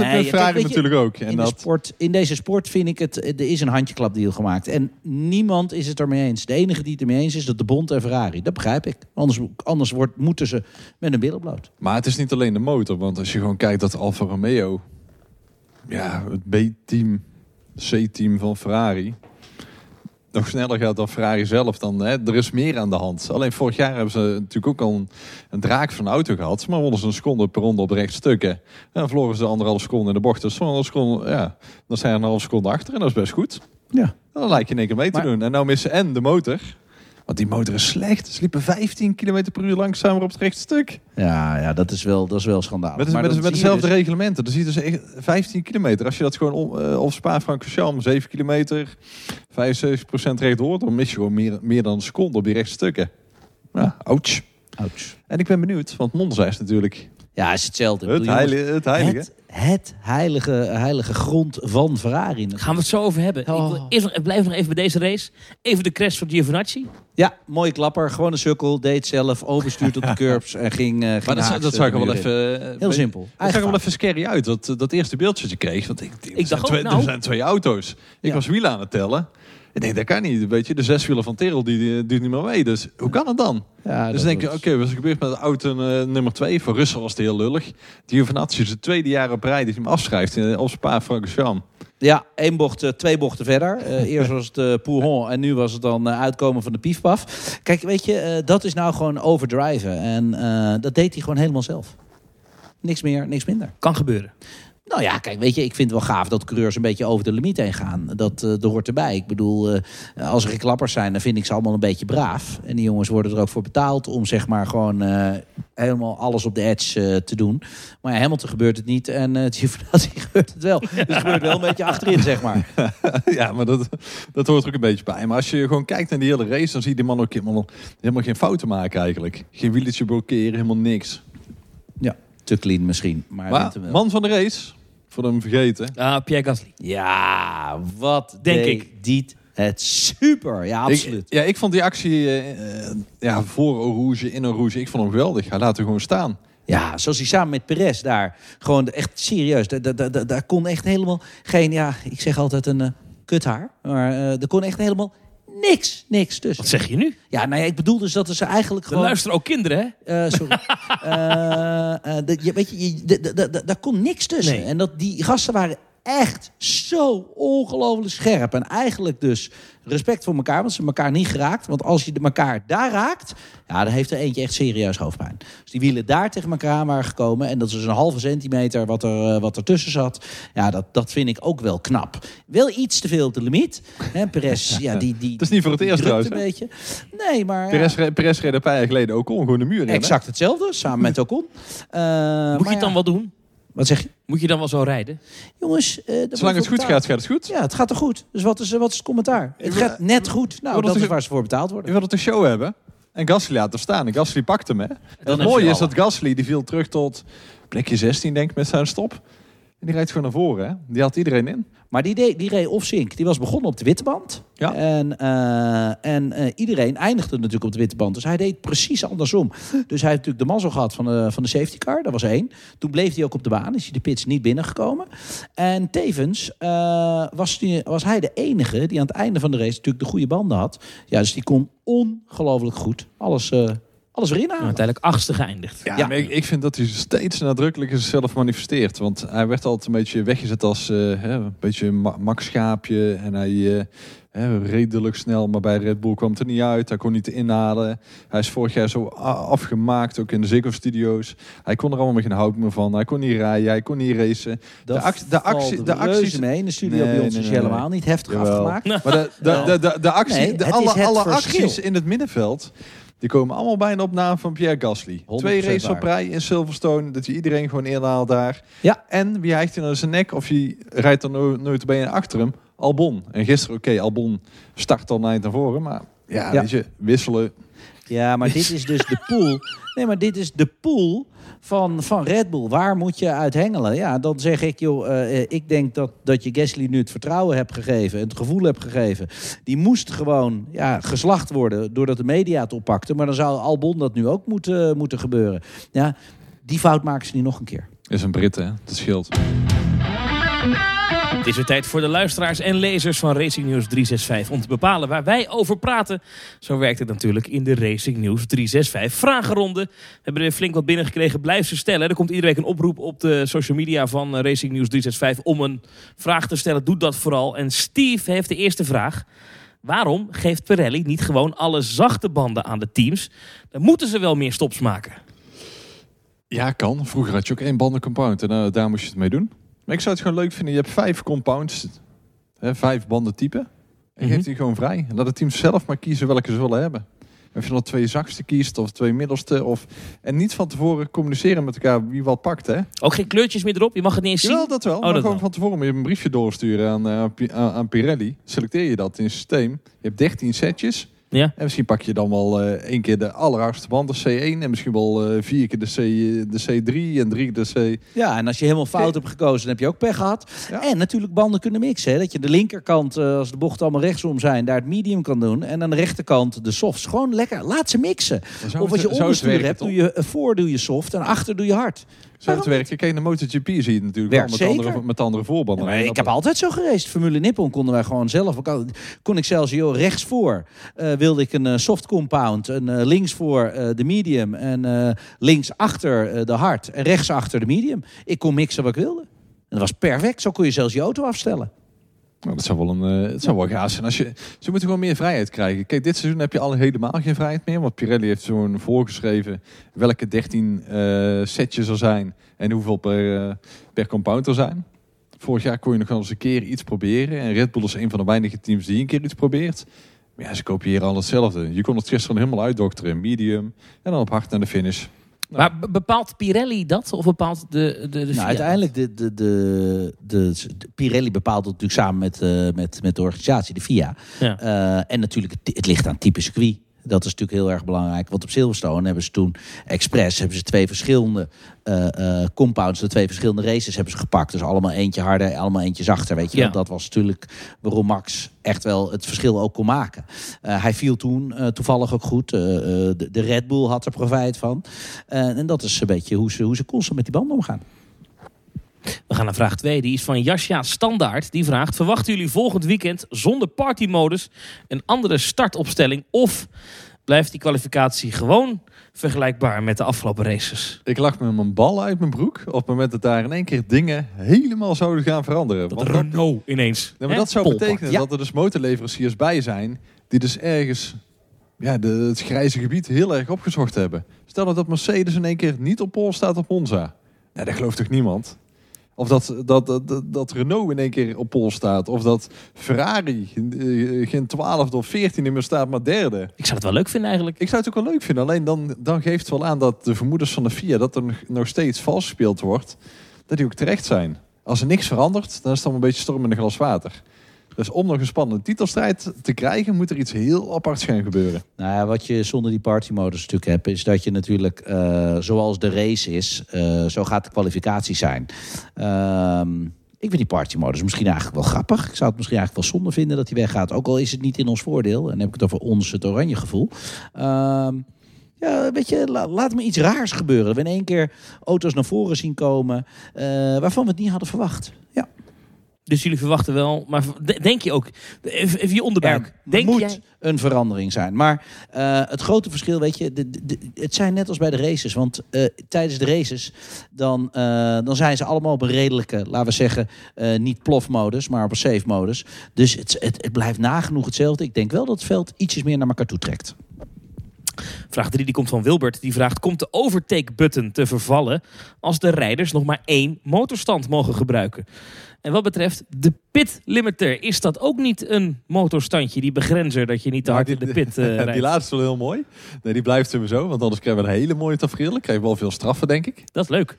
[SPEAKER 2] Nee,
[SPEAKER 3] natuurlijk ook. En
[SPEAKER 2] In, de
[SPEAKER 3] dat,
[SPEAKER 2] sport, in deze sport vind ik het, er is een handjeklapdeal gemaakt. En niemand is het ermee eens. De enige die het ermee eens is, dat de Bond en Ferrari. Dat begrijp ik. Anders, anders wordt, moeten ze met een billen bloot.
[SPEAKER 3] Maar het is niet alleen de motor. Want als je gewoon kijkt dat Alfa Romeo... Ja, het B-team, C-team van Ferrari... nog sneller gaat dan Ferrari zelf. Dan, hè, er is meer aan de hand. Alleen vorig jaar hebben ze natuurlijk ook al een, een draak van de auto gehad. Maar wonnen ze een seconde per ronde op rechtstukken. En dan verloren ze anderhalf seconde in de bocht. Dus een seconde, ja, dan zijn er een half seconde achter. En dat is best goed.
[SPEAKER 2] Ja.
[SPEAKER 3] Dan lijkt je in één keer mee te
[SPEAKER 2] Maar-
[SPEAKER 3] doen. En nou missen en de motor... Want die motor is slecht. Ze liepen 15 km per uur langzamer op het rechtstuk.
[SPEAKER 2] Ja, ja dat, is wel, dat is wel schandalig.
[SPEAKER 3] Met,
[SPEAKER 2] Maar
[SPEAKER 3] met, met dezelfde
[SPEAKER 2] dus-
[SPEAKER 3] reglementen. Dan zie je dus echt 15 kilometer. Als je dat gewoon om, eh, op Spa-Francorchamps 7 kilometer, 75% rechtdoor, dan mis je gewoon meer, meer dan een seconde op die rechtstukken. Ja, ouch.
[SPEAKER 2] Ouch.
[SPEAKER 3] En ik ben benieuwd, want Monza is natuurlijk
[SPEAKER 2] Ja, is hetzelfde. Ik
[SPEAKER 3] het,
[SPEAKER 2] bedoel, jongens,
[SPEAKER 3] heilige, het heilige.
[SPEAKER 2] Het, het heilige, heilige grond van Ferrari.
[SPEAKER 1] Gaan we het zo over hebben. Ik, wil
[SPEAKER 2] Oh.
[SPEAKER 1] eerst nog, ik blijf nog even bij deze race. Even de crash van Giovinazzi.
[SPEAKER 2] Ja, mooie klapper. Gewoon een sukkel. Deed zelf. Overstuurd op de [laughs] curbs. En ging, eh ging
[SPEAKER 3] Maar dat,
[SPEAKER 2] haaks
[SPEAKER 3] dat zag er wel even... eh,
[SPEAKER 2] Heel simpel.
[SPEAKER 3] Dat zag er
[SPEAKER 2] Eigen
[SPEAKER 3] wel even scary uit, dat, dat eerste beeldje dat je kreeg. Want ik, ik,
[SPEAKER 1] dacht ook,
[SPEAKER 3] twee,
[SPEAKER 1] nou.
[SPEAKER 3] er zijn twee auto's. Ik
[SPEAKER 2] Ja.
[SPEAKER 3] was wielen aan het tellen. Ik denk, dat kan niet. Weet je, de zeswielen van Terrell, die, die doet niet meer mee. Dus hoe kan het dan?
[SPEAKER 2] Ja,
[SPEAKER 3] dus denk je,
[SPEAKER 2] was-
[SPEAKER 3] oké, wat is er gebeurd met de auto eh, nummer twee? Voor Russell was het heel lullig. Die Giovinazzi is het tweede jaar op rij dat hij hem afschrijft in, op Spa-Francorchamps.
[SPEAKER 2] Ja, één bocht, eh, twee bochten verder. Eh, [laughs] eerst was het uh, Pouhon en nu was het dan eh, uitkomen van de piefpaf. Kijk, weet je, eh, dat is nou gewoon overdriven. En eh, dat deed hij gewoon helemaal zelf. Niks meer, niks minder.
[SPEAKER 1] Kan gebeuren.
[SPEAKER 2] Nou ja, kijk, weet je, ik vind het wel gaaf dat coureurs een beetje over de limiet heen gaan. Dat, eh dat hoort erbij. Ik bedoel, eh, als er klappers zijn, dan vind ik ze allemaal een beetje braaf. En die jongens worden er ook voor betaald om zeg maar gewoon eh, helemaal alles op de edge te doen. Maar ja, Hamilton gebeurt het niet en uh, [laughs] Giovinazzi gebeurt het wel. Dus het gebeurt wel een beetje achterin, zeg maar. [laughs]
[SPEAKER 3] ja, maar dat, dat hoort er ook een beetje bij. Maar als je gewoon kijkt naar die hele race, dan zie je die man ook helemaal, helemaal geen fouten maken eigenlijk. Geen wieletje blokkeren, helemaal niks.
[SPEAKER 2] Ja, te clean misschien. Maar,
[SPEAKER 3] Maar man van de race, voor hem vergeten.
[SPEAKER 1] Ah, Pierre Gasly.
[SPEAKER 2] Ja, wat
[SPEAKER 1] Denk
[SPEAKER 2] deed
[SPEAKER 1] ik.
[SPEAKER 2] Diet het super. Ja, absoluut.
[SPEAKER 3] Ik, ja, ik vond die actie eh, eh, ja, voor Rouge, in Eau Rouge, ik vond hem geweldig. Hij laat er gewoon staan.
[SPEAKER 2] Ja, zoals hij samen met Perez daar. Gewoon echt serieus. Daar, daar, daar, daar kon echt helemaal geen, ja, ik zeg altijd een uh, kuthaar. Maar uh, er kon echt helemaal niks, niks tussen.
[SPEAKER 1] Wat zeg je nu?
[SPEAKER 2] Ja, nou ja, ik bedoel dus dat ze eigenlijk
[SPEAKER 1] Er
[SPEAKER 2] gewoon...
[SPEAKER 1] luisteren ook kinderen, hè?
[SPEAKER 2] Uh, sorry. uh, [laughs] de, je, weet je, daar kon niks tussen.
[SPEAKER 1] Nee.
[SPEAKER 2] En dat, die gasten waren echt zo ongelooflijk scherp. En eigenlijk dus respect voor elkaar, want ze elkaar niet geraakt. Want als je elkaar daar raakt, ja, dan heeft er eentje echt serieus hoofdpijn. Dus die wielen daar tegen elkaar aan waren gekomen. En dat is dus een halve centimeter wat er, wat er tussen zat. Ja, dat, dat vind ik ook wel knap. Wel iets te veel op de limiet. Hè, Perez, [laughs] ja, die, die,
[SPEAKER 3] Dat is niet voor het eerst trouwens.
[SPEAKER 2] een beetje. Nee, maar...
[SPEAKER 3] Perez, re- Perez reed een paar jaar geleden ook al gewoon de muur in. hè?
[SPEAKER 2] Exact hetzelfde, samen met Ocon. Uh,
[SPEAKER 1] Moet je het dan wel doen?
[SPEAKER 2] Wat zeg je?
[SPEAKER 1] Moet je dan wel zo rijden?
[SPEAKER 2] Jongens, uh,
[SPEAKER 3] Zolang het goed gaat, gaat het goed.
[SPEAKER 2] Ja, het gaat er goed. Dus wat is, wat is het commentaar? Het
[SPEAKER 3] wil-
[SPEAKER 2] gaat net goed. Nou, dat is waar ze voor betaald
[SPEAKER 3] Je
[SPEAKER 2] worden.
[SPEAKER 3] wil het een show hebben. En Gasly laten staan. En Gasly pakt hem, hè. En het
[SPEAKER 2] je
[SPEAKER 3] mooie is dat Gasly, die viel terug tot plekje 16, denk ik, met zijn stop. En die rijdt gewoon naar voren, hè. Die had iedereen in.
[SPEAKER 2] Maar die, deed, die reed off-sync. Die was begonnen op de witte band.
[SPEAKER 3] Ja.
[SPEAKER 2] En, eh, en eh, iedereen eindigde natuurlijk op de witte band. Dus hij deed precies andersom. Dus hij heeft natuurlijk de mazzel gehad van de, van de safety car. Dat was één. Toen bleef hij ook op de baan. Is hij de pits niet binnengekomen. En tevens eh, was, die, was hij de enige die aan het einde van de race natuurlijk de goede banden had. Ja, dus die kon ongelooflijk goed alles, alles weer
[SPEAKER 1] En
[SPEAKER 2] inhalen.
[SPEAKER 1] uiteindelijk achtste geëindigd.
[SPEAKER 3] Ja,
[SPEAKER 2] Ja.
[SPEAKER 3] maar ik, ik vind dat hij steeds nadrukkelijker zichzelf manifesteert. Want hij werd altijd een beetje weggezet als eh, hè, een beetje ma makschaapje. En hij eh, hè, redelijk snel, maar bij Red Bull kwam het er niet uit. Hij kon niet inhalen. Hij is vorig jaar zo a- afgemaakt, ook in de Ziggo Studios. Hij kon er allemaal geen hout meer van. Hij kon niet rijden, hij kon niet racen.
[SPEAKER 2] Dat
[SPEAKER 3] de actie- de actie- de acties-
[SPEAKER 2] reuze mee. In de studio
[SPEAKER 3] Nee,
[SPEAKER 2] bij ons
[SPEAKER 3] nee,
[SPEAKER 2] is
[SPEAKER 3] nee,
[SPEAKER 2] helemaal
[SPEAKER 3] nee.
[SPEAKER 2] niet heftig
[SPEAKER 3] Jawel.
[SPEAKER 2] afgemaakt.
[SPEAKER 3] Maar de, de, de, de, de actie,
[SPEAKER 2] Nee,
[SPEAKER 3] de,
[SPEAKER 2] het
[SPEAKER 3] alle,
[SPEAKER 2] is het
[SPEAKER 3] alle
[SPEAKER 2] verschil.
[SPEAKER 3] acties in het middenveld, die komen allemaal bijna op naam van Pierre Gasly.
[SPEAKER 2] 100%
[SPEAKER 3] Twee races op rij in Silverstone, dat je iedereen gewoon inhaalt daar.
[SPEAKER 2] Ja.
[SPEAKER 3] En wie hijgt hij naar zijn nek of je rijdt er no nooit bij achter hem? Albon. En gisteren, oké, Albon start al naar naar voren, maar ja,
[SPEAKER 2] Ja.
[SPEAKER 3] weet je, wisselen.
[SPEAKER 2] Ja, maar dit is dus de pool. Nee, maar dit is de pool van, van Red Bull. Waar moet je uit hengelen? Ja, dan zeg ik, joh, eh, eh, ik denk dat, dat je Gasly nu het vertrouwen hebt gegeven, het gevoel hebt gegeven. Die moest gewoon ja, geslacht worden doordat de media het oppakte. Maar dan zou Albon dat nu ook moeten, moeten gebeuren. Ja, die fout maken ze niet nog een keer.
[SPEAKER 3] Is een Brit, hè? Het scheelt.
[SPEAKER 1] Het is weer tijd voor de luisteraars en lezers van Racing News 365 om te bepalen waar wij over praten. Zo werkt het natuurlijk in de Racing News 365 vragenronde. We hebben er flink wat binnengekregen. Blijf ze stellen. Er komt iedere week een oproep op de social media van Racing News 365 om een vraag te stellen. Doe dat vooral. En Steve heeft de eerste vraag. Waarom geeft Pirelli niet gewoon alle zachte banden aan de teams? Dan moeten ze wel meer stops maken.
[SPEAKER 3] Ja, kan. Vroeger had je ook één bandencompound en uh, daar moest je het mee doen. Maar ik zou het gewoon leuk vinden. Je hebt vijf compounds, hè, vijf bandentypen. En -hmm. geeft die gewoon vrij. En laat het team zelf maar kiezen welke ze willen hebben. Of je dan twee zachtste kiest of twee middelste. Of... En niet van tevoren communiceren met elkaar wie wat pakt. Hè?
[SPEAKER 1] Ook geen kleurtjes meer erop? Je mag het niet eens zien?
[SPEAKER 3] Ja, dat wel.
[SPEAKER 1] Oh,
[SPEAKER 3] maar
[SPEAKER 1] dat
[SPEAKER 3] gewoon
[SPEAKER 1] wel.
[SPEAKER 3] van tevoren moet je een briefje doorsturen aan, uh, aan, aan Pirelli. Selecteer je dat in het systeem. Je hebt 13 setjes.
[SPEAKER 1] Ja.
[SPEAKER 3] En misschien pak je dan wel uh, één keer de allerhardste band, de C1. En misschien wel uh, vier keer de, C, de C3 en drie keer de C...
[SPEAKER 2] Ja, en als je helemaal fout hebt gekozen, dan heb je ook pech gehad.
[SPEAKER 3] Ja.
[SPEAKER 2] En natuurlijk banden kunnen mixen. Hè? Dat je de linkerkant, uh, als de bochten allemaal rechtsom zijn, daar het medium kan doen. En aan de rechterkant de softs. Gewoon lekker, laat ze mixen. Of als je onderstuur hebt, doe je voor doe je soft en achter doe je hard.
[SPEAKER 3] Zou het werken? Kijk, de MotoGP zie je het natuurlijk
[SPEAKER 2] Werkt
[SPEAKER 3] wel met
[SPEAKER 2] zeker.
[SPEAKER 3] andere, met andere voorbanden.
[SPEAKER 2] Ik heb altijd zo gereisd. Formule Nippon konden wij gewoon zelf. Kon ik zelfs, joh, rechts voor eh, wilde ik een eh, soft compound. En eh, links voor de medium. En links achter de hard. En rechts achter de medium. Ik kon mixen wat ik wilde. En dat was perfect. Zo kon je zelfs je auto afstellen.
[SPEAKER 3] Nou, dat zou wel een, eh, het zou wel gaaf zijn. Als je, ze moeten gewoon meer vrijheid krijgen. Kijk, dit seizoen heb je al helemaal geen vrijheid meer. Want Pirelli heeft zo'n voorgeschreven welke 13 eh, setjes er zijn. En hoeveel per, eh, per compound er zijn. Vorig jaar kon je nog eens een keer iets proberen. En Red Bull is een van de weinige teams die een keer iets probeert. Maar ja, ze kopiëren al hetzelfde. Je kon het gisteren helemaal uitdokteren. Medium en dan op hard naar de finish. Nou.
[SPEAKER 1] Maar be- bepaalt Pirelli dat? Of bepaalt de, de, de
[SPEAKER 2] Nou, uiteindelijk, de, de, de, de, Pirelli bepaalt het natuurlijk samen met, eh, met, met de organisatie, de FIA.
[SPEAKER 1] Ja.
[SPEAKER 2] Eh, en natuurlijk, het, het ligt aan type circuit. Dat is natuurlijk heel erg belangrijk. Want op Silverstone hebben ze toen expres hebben ze twee verschillende eh, eh, compounds, de twee verschillende races hebben ze gepakt. Dus allemaal eentje harder, allemaal eentje zachter. Weet je,
[SPEAKER 1] Ja.
[SPEAKER 2] Dat was natuurlijk waarom Max echt wel het verschil ook kon maken. Eh, hij viel toen toevallig ook goed. De, de Red Bull had er profijt van. En dat is een beetje hoe ze, hoe ze constant met die banden omgaan.
[SPEAKER 1] We gaan naar vraag 2. Die is van Jasja Standaard. Die vraagt: Verwachten jullie volgend weekend zonder partymodus een andere startopstelling? Of blijft die kwalificatie gewoon vergelijkbaar met de afgelopen races?
[SPEAKER 3] Ik lag met mijn bal uit mijn broek op het moment dat daar in één keer dingen helemaal zouden gaan veranderen.
[SPEAKER 1] Dat
[SPEAKER 3] Want
[SPEAKER 1] Renault ineens.
[SPEAKER 3] Ja, maar dat zou betekenen
[SPEAKER 2] Ja.
[SPEAKER 3] dat er dus motorleveranciers bij zijn die dus ergens ja, de, het grijze gebied heel erg opgezocht hebben. Stel nou dat Mercedes in één keer niet op pol staat op Monza. Ja, dat gelooft toch niemand? Of dat, dat, dat, dat Renault in één keer op pol staat. Of dat Ferrari eh, geen twaalfde of veertiende meer staat, maar derde.
[SPEAKER 1] Ik zou het wel leuk vinden eigenlijk.
[SPEAKER 3] Ik zou het ook wel leuk vinden. Alleen dan, dan geeft het wel aan dat de vermoedens van de FIA... dat er nog- nog steeds vals gespeeld wordt, dat die ook terecht zijn. Als er niks verandert, dan is het allemaal een beetje storm in een glas water. Dus om nog een spannende titelstrijd te krijgen... moet er iets heel aparts gaan gebeuren.
[SPEAKER 2] Nou ja, wat je zonder die partymodus natuurlijk hebt, is dat je natuurlijk, eh, zoals de race is, eh, zo gaat de kwalificatie zijn. Ehm, ik vind die partymodus misschien eigenlijk wel grappig. Ik zou het misschien eigenlijk wel zonde vinden dat hij weggaat. Ook al is het niet in ons voordeel. En dan heb ik het over ons, het oranje gevoel. Ehm, ja, weet je, la- laat me iets raars gebeuren. Dat we in één keer auto's naar voren zien komen eh, waarvan we het niet hadden verwacht. Ja.
[SPEAKER 1] Dus jullie verwachten wel. Maar de- denk je ook. Even, je onderbuik.
[SPEAKER 2] Er
[SPEAKER 1] Denk
[SPEAKER 2] moet
[SPEAKER 1] jij.
[SPEAKER 2] een verandering zijn. Maar eh, het grote verschil, weet je, de, de- het zijn net als bij de races. Want eh, tijdens de races, dan, eh, dan zijn ze allemaal op een redelijke, laten we zeggen, niet plofmodus, maar op een safe modus. Dus het, het, het blijft nagenoeg hetzelfde. Ik denk wel dat het veld ietsjes meer naar elkaar toe trekt.
[SPEAKER 1] Vraag 3 die komt van Wilbert. Die vraagt: Komt de overtake-button te vervallen als de rijders nog maar één motorstand mogen gebruiken? En wat betreft de pit limiter, is dat ook niet een motorstandje, die begrenzer, dat je niet te hard in de pit eh, [laughs] rijdt?
[SPEAKER 3] die laatste wel heel mooi. Nee, die blijft sowieso, want anders krijgen we een hele mooie tafereel. Krijgen we wel veel straffen, denk ik.
[SPEAKER 1] Dat is leuk.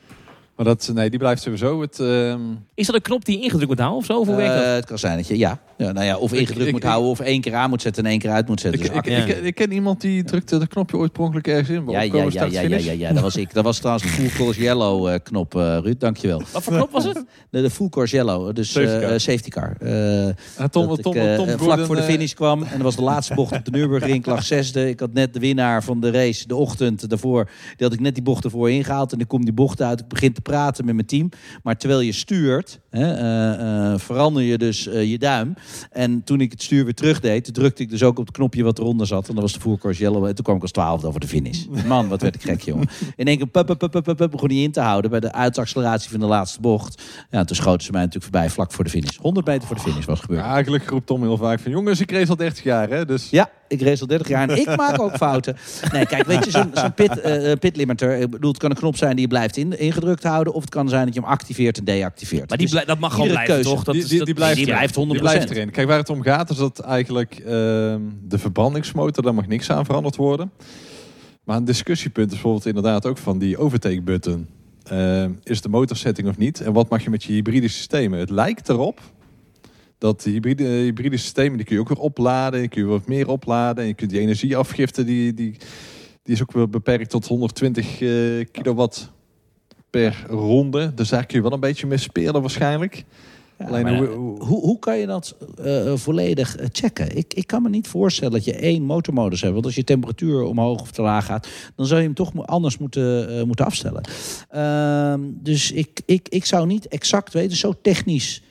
[SPEAKER 3] Maar dat, nee, die blijft sowieso het... ehm,
[SPEAKER 1] Is dat een knop die je ingedrukt moet houden of zo? Of hoe werkt dat?
[SPEAKER 2] Eh, het kan zijn dat je, ja. ja, nou ja of ingedrukt
[SPEAKER 3] ik-
[SPEAKER 2] moet
[SPEAKER 3] ik-
[SPEAKER 2] houden, of één keer aan moet zetten en één keer uit moet zetten.
[SPEAKER 3] ik,
[SPEAKER 2] Dus
[SPEAKER 3] ik,
[SPEAKER 2] act-
[SPEAKER 3] ik,
[SPEAKER 1] Ja.
[SPEAKER 3] ik, ken iemand die drukte dat knopje ooit per ongeluk ergens in.
[SPEAKER 2] ja, ja, ja,
[SPEAKER 3] start,
[SPEAKER 2] ja, ja, ja, ja, dat was ik. Dat was trouwens de full [laughs] course yellow eh, knop, eh, Ruud. Dankjewel.
[SPEAKER 1] Wat voor knop was het? [laughs]
[SPEAKER 2] De, de full course yellow, dus
[SPEAKER 3] Safety
[SPEAKER 2] eh,
[SPEAKER 3] car.
[SPEAKER 2] safety car.
[SPEAKER 3] En Tom,
[SPEAKER 2] dat
[SPEAKER 3] Tom,
[SPEAKER 2] ik,
[SPEAKER 3] Tom
[SPEAKER 2] vlak
[SPEAKER 3] Gordon,
[SPEAKER 2] voor de finish kwam. En dat was de laatste bocht op de Nürburgring. Ik lag [laughs] zesde. Ik had net de winnaar van de race de ochtend daarvoor. Die had ik net die bocht ervoor ingehaald. En ik kom die bocht uit. Ik begin te praten met mijn team. Maar terwijl je stuurt, hè, eh, eh, verander je dus eh, je duim. En toen ik het stuur weer terugdeed, drukte ik dus ook op het knopje wat eronder zat. En dat was de Course Yellow. En toen kwam ik als twaalfde over de finish. Man, wat werd ik gek, jongen. In één keer pup, pup, pup, pup, pup, begon hij in te houden bij de uitacceleratie van de laatste bocht. Ja, toen schoten ze mij natuurlijk voorbij vlak voor de finish. 100 meter voor de finish was gebeurd.
[SPEAKER 3] Ja, gelukkig roept Tom heel vaak van... Jongens, ik race al 30 jaar, hè. Dus
[SPEAKER 2] Ja, ik race al 30 jaar en ik maak ook fouten. Nee, kijk, weet je, zo'n zo'n pit, eh, pit limiter. Ik bedoel, het kan een knop zijn die je blijft in, ingedrukt houden. Of het kan zijn dat je hem activeert en deactiveert.
[SPEAKER 1] Maar die
[SPEAKER 2] Dus
[SPEAKER 1] dat mag gewoon blijven,
[SPEAKER 2] keuze.
[SPEAKER 1] toch? Dat
[SPEAKER 3] die,
[SPEAKER 1] is-
[SPEAKER 3] die,
[SPEAKER 1] dat-
[SPEAKER 3] die blijft,
[SPEAKER 2] die
[SPEAKER 3] erin.
[SPEAKER 2] blijft 100%.
[SPEAKER 3] Die blijft erin. Kijk, waar het om gaat is dat eigenlijk ehm, de verbrandingsmotor... daar mag niks aan veranderd worden. Maar een discussiepunt is bijvoorbeeld inderdaad ook van die overtake button. Ehm, is de motorsetting of niet? En wat mag je met je hybride systemen? Het lijkt erop dat de hybride, hybride systemen... die kun je ook weer opladen. Die kun je wat meer opladen. En je kunt die energieafgifte... die, die, die is ook weer beperkt tot 120 eh, kilowatt per ronde. Dus daar kun je wel een beetje mee spelen waarschijnlijk.
[SPEAKER 2] Ja,
[SPEAKER 3] Alleen
[SPEAKER 2] maar,
[SPEAKER 3] hoe-
[SPEAKER 2] eh,
[SPEAKER 3] hoe-
[SPEAKER 2] hoe, hoe kan je dat eh, volledig eh, checken? Ik, ik kan me niet voorstellen dat je één motormodus hebt. Want als je temperatuur omhoog of te laag gaat, dan zou je hem toch anders moeten, eh, moeten afstellen. Ehm, dus ik, ik, ik zou niet exact weten, zo technisch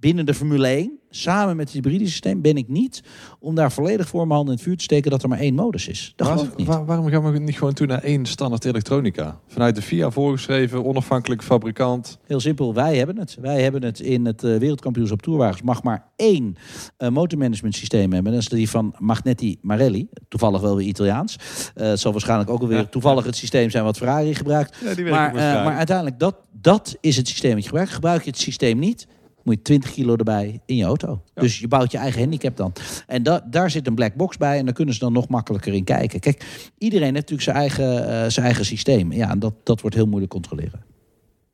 [SPEAKER 2] binnen de Formule 1, samen met het hybride systeem, ben ik niet om daar volledig voor mijn handen in het vuur te steken dat er maar één modus is. Dat
[SPEAKER 3] Waar-
[SPEAKER 2] ik niet.
[SPEAKER 3] waar- waarom gaan we niet gewoon toe naar één standaard elektronica? Vanuit de FIA voorgeschreven, onafhankelijke fabrikant.
[SPEAKER 2] Heel simpel, wij hebben het. Wij hebben het in het eh, wereldkampioenschap Tourwagens. Mag maar één eh, motormanagement systeem hebben. Dat is die van Magnetti Marelli. Toevallig wel weer Italiaans. Eh, het zal waarschijnlijk ook alweer toevallig het systeem zijn wat Ferrari gebruikt.
[SPEAKER 3] Ja,
[SPEAKER 2] Maar, maar uiteindelijk, dat, dat is het systeem dat je gebruikt. Gebruik je het systeem niet, moet je 20 kilo erbij in je auto.
[SPEAKER 3] Ja.
[SPEAKER 2] Dus je bouwt je eigen handicap dan. En da daar zit een black box bij en daar kunnen ze dan nog makkelijker in kijken. Kijk, iedereen heeft natuurlijk zijn eigen, eh, zijn eigen systeem. Ja, en dat, dat wordt heel moeilijk controleren.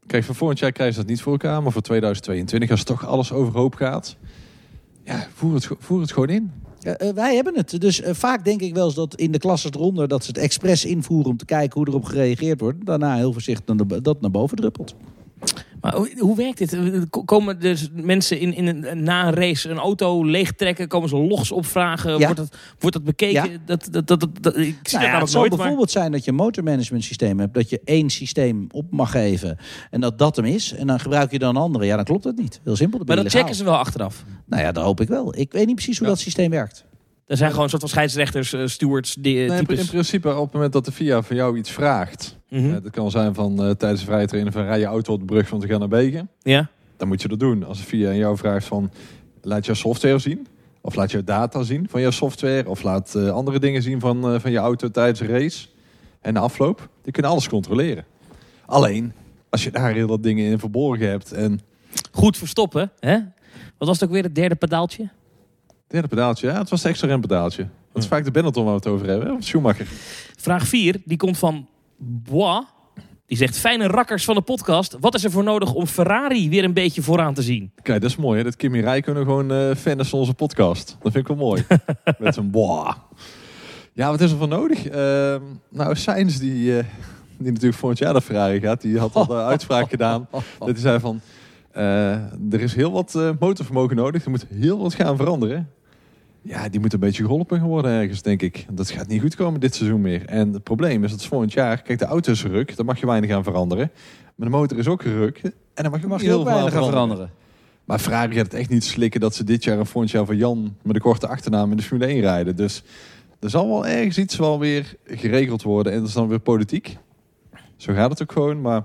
[SPEAKER 3] Kijk, voor volgend jaar krijgen ze dat niet voor elkaar. Maar voor 2022, als toch alles overhoop gaat. Ja, voer het, voer het gewoon in.
[SPEAKER 2] Eh, wij hebben het. Dus eh, vaak denk ik wel eens dat in de klassen eronder... dat ze het expres invoeren om te kijken hoe erop gereageerd wordt. Daarna heel voorzichtig dat naar boven druppelt.
[SPEAKER 1] Maar hoe, werkt dit? Ko- Komen dus mensen in, in een, na een race een auto leegtrekken? Komen ze logs opvragen?
[SPEAKER 2] Ja.
[SPEAKER 1] Wordt, dat, wordt dat bekeken?
[SPEAKER 2] Ja.
[SPEAKER 1] Dat, dat, dat, dat, dat- ik zie
[SPEAKER 2] Nou
[SPEAKER 1] dat
[SPEAKER 2] ja,
[SPEAKER 1] namelijk
[SPEAKER 2] het.
[SPEAKER 1] Maar,
[SPEAKER 2] bijvoorbeeld zijn dat je een motormanagement systeem hebt. Dat je één systeem op mag geven. En dat dat hem is. En dan gebruik je dan een andere. Ja, dan klopt dat niet. Heel simpel.
[SPEAKER 1] maar dat checken ze wel achteraf.
[SPEAKER 2] Nou ja, dat hoop ik wel. Ik weet niet precies hoe
[SPEAKER 3] Ja.
[SPEAKER 2] dat systeem werkt.
[SPEAKER 1] Er zijn gewoon een soort van scheidsrechters, eh, stewards, die,
[SPEAKER 3] Nee, in,
[SPEAKER 1] types.
[SPEAKER 3] in principe, op het moment dat de FIA van jou iets vraagt. Eh, dat kan zijn van eh, tijdens de vrije trainen van rij je auto op de brug van te gaan naar Begen.
[SPEAKER 1] Ja?
[SPEAKER 3] Dan moet je dat doen. Als de FIA aan jou vraagt van laat jouw software zien. Of laat jouw data zien van jouw software. Of laat eh, andere dingen zien van, eh, van je auto tijdens de race. En de afloop. Die kunnen alles controleren. Alleen, als je daar heel wat dingen in verborgen hebt. En
[SPEAKER 1] Goed verstoppen, hè? Wat was het ook weer, het derde pedaaltje?
[SPEAKER 3] Derde pedaaltje, ja, het was het extra rempedaaltje. Dat is vaak de Benetton waar we het over hebben. hè, Of Schumacher.
[SPEAKER 1] Vraag 4, die komt van Bois. Die zegt, fijne rakkers van de podcast. Wat is er voor nodig om Ferrari weer een beetje vooraan te zien?
[SPEAKER 3] Kijk, dat is mooi hè. Dat Kimi Räikkönen gewoon eh fan is van onze podcast. Dat vind ik wel mooi. [laughs] Met zijn boah. Ja, wat is er voor nodig? Ehm, nou, Sainz die, eh, die natuurlijk volgend jaar naar Ferrari gaat. Die had al de [laughs] uitspraak gedaan. Dat hij zei van... eh, er is heel wat motorvermogen nodig. Er moet heel wat gaan veranderen. Ja, die moet een beetje geholpen worden ergens, denk ik. Dat gaat niet goed komen dit seizoen meer. En het probleem is dat volgend jaar... Kijk, de auto is ruk. Daar mag je weinig aan veranderen. Maar de motor is ook ruk. En dan mag je,
[SPEAKER 2] Mag je
[SPEAKER 3] heel aan
[SPEAKER 2] weinig gaan
[SPEAKER 3] veranderen.
[SPEAKER 2] veranderen.
[SPEAKER 3] Maar Ferrari gaat het echt niet slikken dat ze dit jaar en volgend jaar van Jan met een korte achternaam in de Formule 1 rijden. Dus er zal wel ergens iets wel weer geregeld worden. En dat is dan weer politiek. Zo gaat het ook gewoon. Maar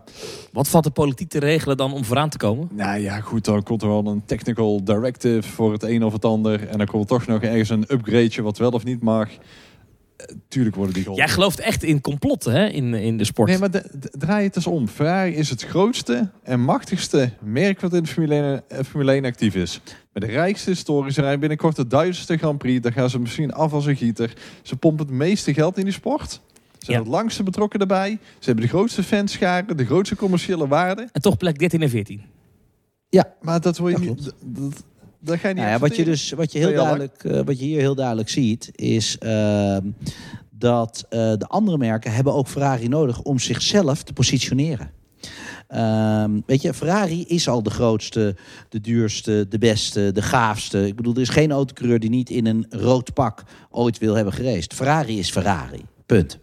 [SPEAKER 1] Wat valt de politiek te regelen dan om vooraan te komen?
[SPEAKER 3] nou ja, goed, dan komt er wel een technical directive voor het een of het ander. En dan komt er toch nog ergens een upgradeje wat wel of niet mag. Eh, tuurlijk worden die geholpen.
[SPEAKER 1] Jij gelooft echt in complotten hè, in, in de sport.
[SPEAKER 3] Nee, maar de- de- draai het eens om. Ferrari is het grootste en machtigste merk wat in de Formule 1, eh, Formule 1 actief is. Met de rijkste historie. Ze rijden binnenkort de duizendste Grand Prix. Daar gaan ze misschien af als een gieter. Ze pompen het meeste geld in die sport. Ze zijn
[SPEAKER 1] Ja.
[SPEAKER 3] het langste betrokken erbij. Ze hebben de grootste fanscharen, de grootste commerciële waarde.
[SPEAKER 1] En toch plek 13 en 14.
[SPEAKER 3] Maar dat wil je niet... Dat, dat, dat ga je niet
[SPEAKER 2] Nou ja, wat, je dus, wat, je heel duidelijk, eh, wat je hier heel duidelijk ziet, is ehm, dat eh, de andere merken hebben ook Ferrari nodig om zichzelf te positioneren. Ehm, weet je, Ferrari is al de grootste, de duurste, de beste, de gaafste. Ik bedoel, er is geen autocoureur die niet in een rood pak ooit wil hebben gereisd. Ferrari is Ferrari. Punt.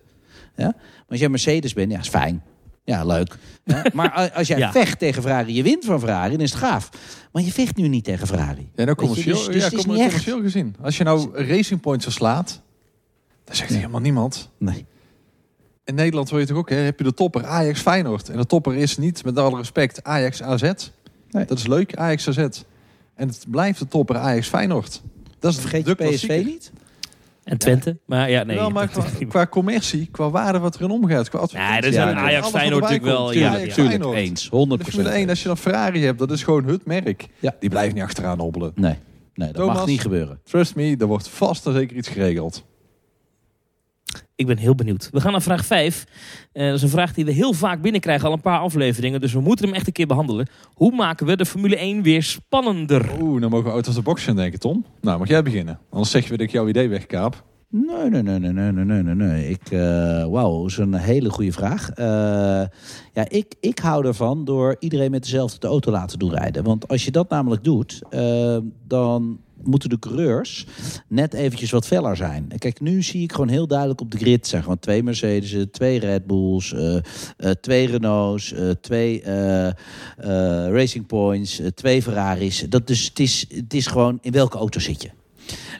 [SPEAKER 2] Ja? Maar als jij Mercedes bent, ja, is fijn. Ja, leuk. Ja? [laughs] Maar als jij
[SPEAKER 1] Ja.
[SPEAKER 2] vecht tegen Ferrari, je wint van Ferrari, dan is het gaaf. Maar je vecht nu niet tegen Ferrari.
[SPEAKER 3] Ja, nou
[SPEAKER 2] Weet je,
[SPEAKER 3] commercieel,
[SPEAKER 2] dus- dus
[SPEAKER 3] ja,
[SPEAKER 2] is
[SPEAKER 3] commercieel gezien. Als je nou Racing Points verslaat, dan zegt helemaal niemand.
[SPEAKER 2] Nee.
[SPEAKER 3] In Nederland wil je toch ook, hè, heb je de topper Ajax Feyenoord. En de topper is niet, met alle respect, Ajax AZ.
[SPEAKER 2] Nee.
[SPEAKER 3] Dat is leuk, Ajax AZ. En het blijft de topper Ajax Feyenoord. Dat is
[SPEAKER 2] Vergeet
[SPEAKER 3] de
[SPEAKER 2] je PSV niet?
[SPEAKER 1] En Twente. Maar ja, nee.
[SPEAKER 3] Wel, [laughs] maar qua, [laughs] qua commercie, qua waarde wat erin omgaat. Qua
[SPEAKER 1] Nee, dat is
[SPEAKER 2] Ja,
[SPEAKER 1] een
[SPEAKER 2] nee.
[SPEAKER 1] Ajax Feyenoord natuurlijk wel. Ja,
[SPEAKER 3] Tuurlijk,
[SPEAKER 1] ja.
[SPEAKER 2] tuurlijk.
[SPEAKER 3] Feyenoord.
[SPEAKER 2] Eens. 100
[SPEAKER 3] De Formule 1, als je dan Ferrari hebt, dat is gewoon het merk.
[SPEAKER 2] Ja.
[SPEAKER 3] Die blijft niet achteraan hobbelen.
[SPEAKER 2] Nee, nee dat
[SPEAKER 3] Thomas?
[SPEAKER 2] mag niet gebeuren.
[SPEAKER 3] Trust me, er wordt vast en zeker iets geregeld.
[SPEAKER 1] Ik ben heel benieuwd. We gaan naar vraag 5. Eh, dat is een vraag die we heel vaak binnenkrijgen, al een paar afleveringen. Dus we moeten hem echt een keer behandelen. Hoe maken we de Formule 1 weer spannender?
[SPEAKER 3] Oeh, dan mogen we uit als de box gaan denken, Tom. Nou, mag jij beginnen? Anders zeg je weer dat ik jouw idee wegkaap.
[SPEAKER 2] Nee, nee, nee, nee, nee, nee, nee, nee. Ik, uh, wauw, dat is een hele goede vraag. Uh, ja, ik, ik hou ervan door iedereen met dezelfde de auto laten doorrijden. Want als je dat namelijk doet, uh, dan moeten de coureurs net eventjes wat feller zijn. Kijk, nu zie ik gewoon heel duidelijk op de grid... zijn gewoon twee Mercedes, twee Red Bulls, uh, uh, twee Renaults... Uh, twee Racing Points, twee Ferraris. Dat dus, het, is, het is gewoon in welke auto zit je.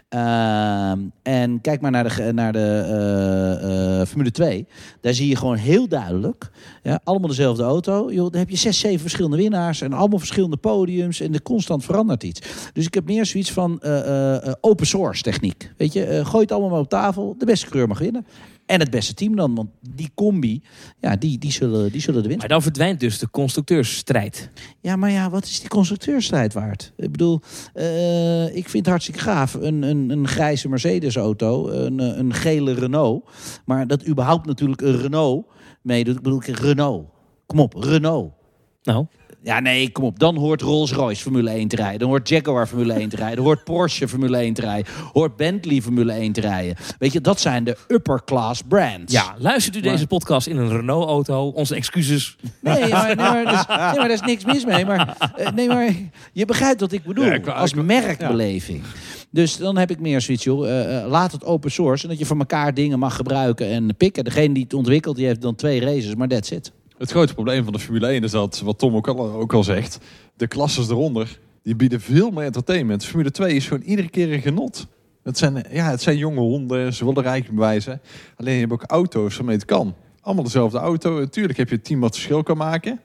[SPEAKER 2] Ehm, en kijk maar naar de, naar de eh, eh, Formule 2. Daar zie je gewoon heel duidelijk. Ja, allemaal dezelfde auto. Joh, heb je zes, zeven verschillende winnaars. En allemaal verschillende podiums. En er constant verandert iets. Dus ik heb meer zoiets van eh, open source techniek. Weet je, gooi het allemaal maar op tafel. De beste coureur mag winnen. En het beste team dan. Want die combi, ja, die, die, zullen, die zullen de winst
[SPEAKER 1] Maar dan verdwijnt dus de constructeursstrijd.
[SPEAKER 2] ja, maar ja, wat is die constructeurstijd waard? Ik bedoel, eh, ik vind het hartstikke gaaf. Een, een, een grijze Mercedes-auto, een, eh, een gele Renault. Maar dat überhaupt natuurlijk een Renault meedoet. Ik bedoel, Renault. Kom op, Renault.
[SPEAKER 1] Nou,
[SPEAKER 2] Ja, nee, kom op. Dan hoort Rolls-Royce Formule 1 te rijden. Dan hoort Jaguar Formule 1 te rijden. Dan hoort Porsche Formule 1 te rijden. Hoort Bentley Formule 1 te rijden. Weet je, dat zijn de upper class brands.
[SPEAKER 1] ja, luistert u deze podcast in een Renault-auto? Onze excuses.
[SPEAKER 2] Nee, [laughs] maar, nee, maar, dat is, nee, maar daar is niks mis mee. Maar, eh, nee, maar je begrijpt wat ik bedoel.
[SPEAKER 3] Ja, ik- ik-
[SPEAKER 2] als merkbeleving. Dus dan heb ik meer zoiets, joh. eh, eh, laat het open source. En dat je van elkaar dingen mag gebruiken en pikken. Degene die het ontwikkelt, die heeft dan twee races. Maar that's it.
[SPEAKER 3] Het grote probleem van de Formule 1 is dat, wat Tom ook al, ook al zegt, de klasses eronder, die bieden veel meer entertainment. Formule 2 is gewoon iedere keer een genot. Het zijn, ja, het zijn jonge honden, ze willen rijk bewijzen. Alleen je hebt ook auto's waarmee het kan. Allemaal dezelfde auto. Natuurlijk heb je een team wat verschil kan maken.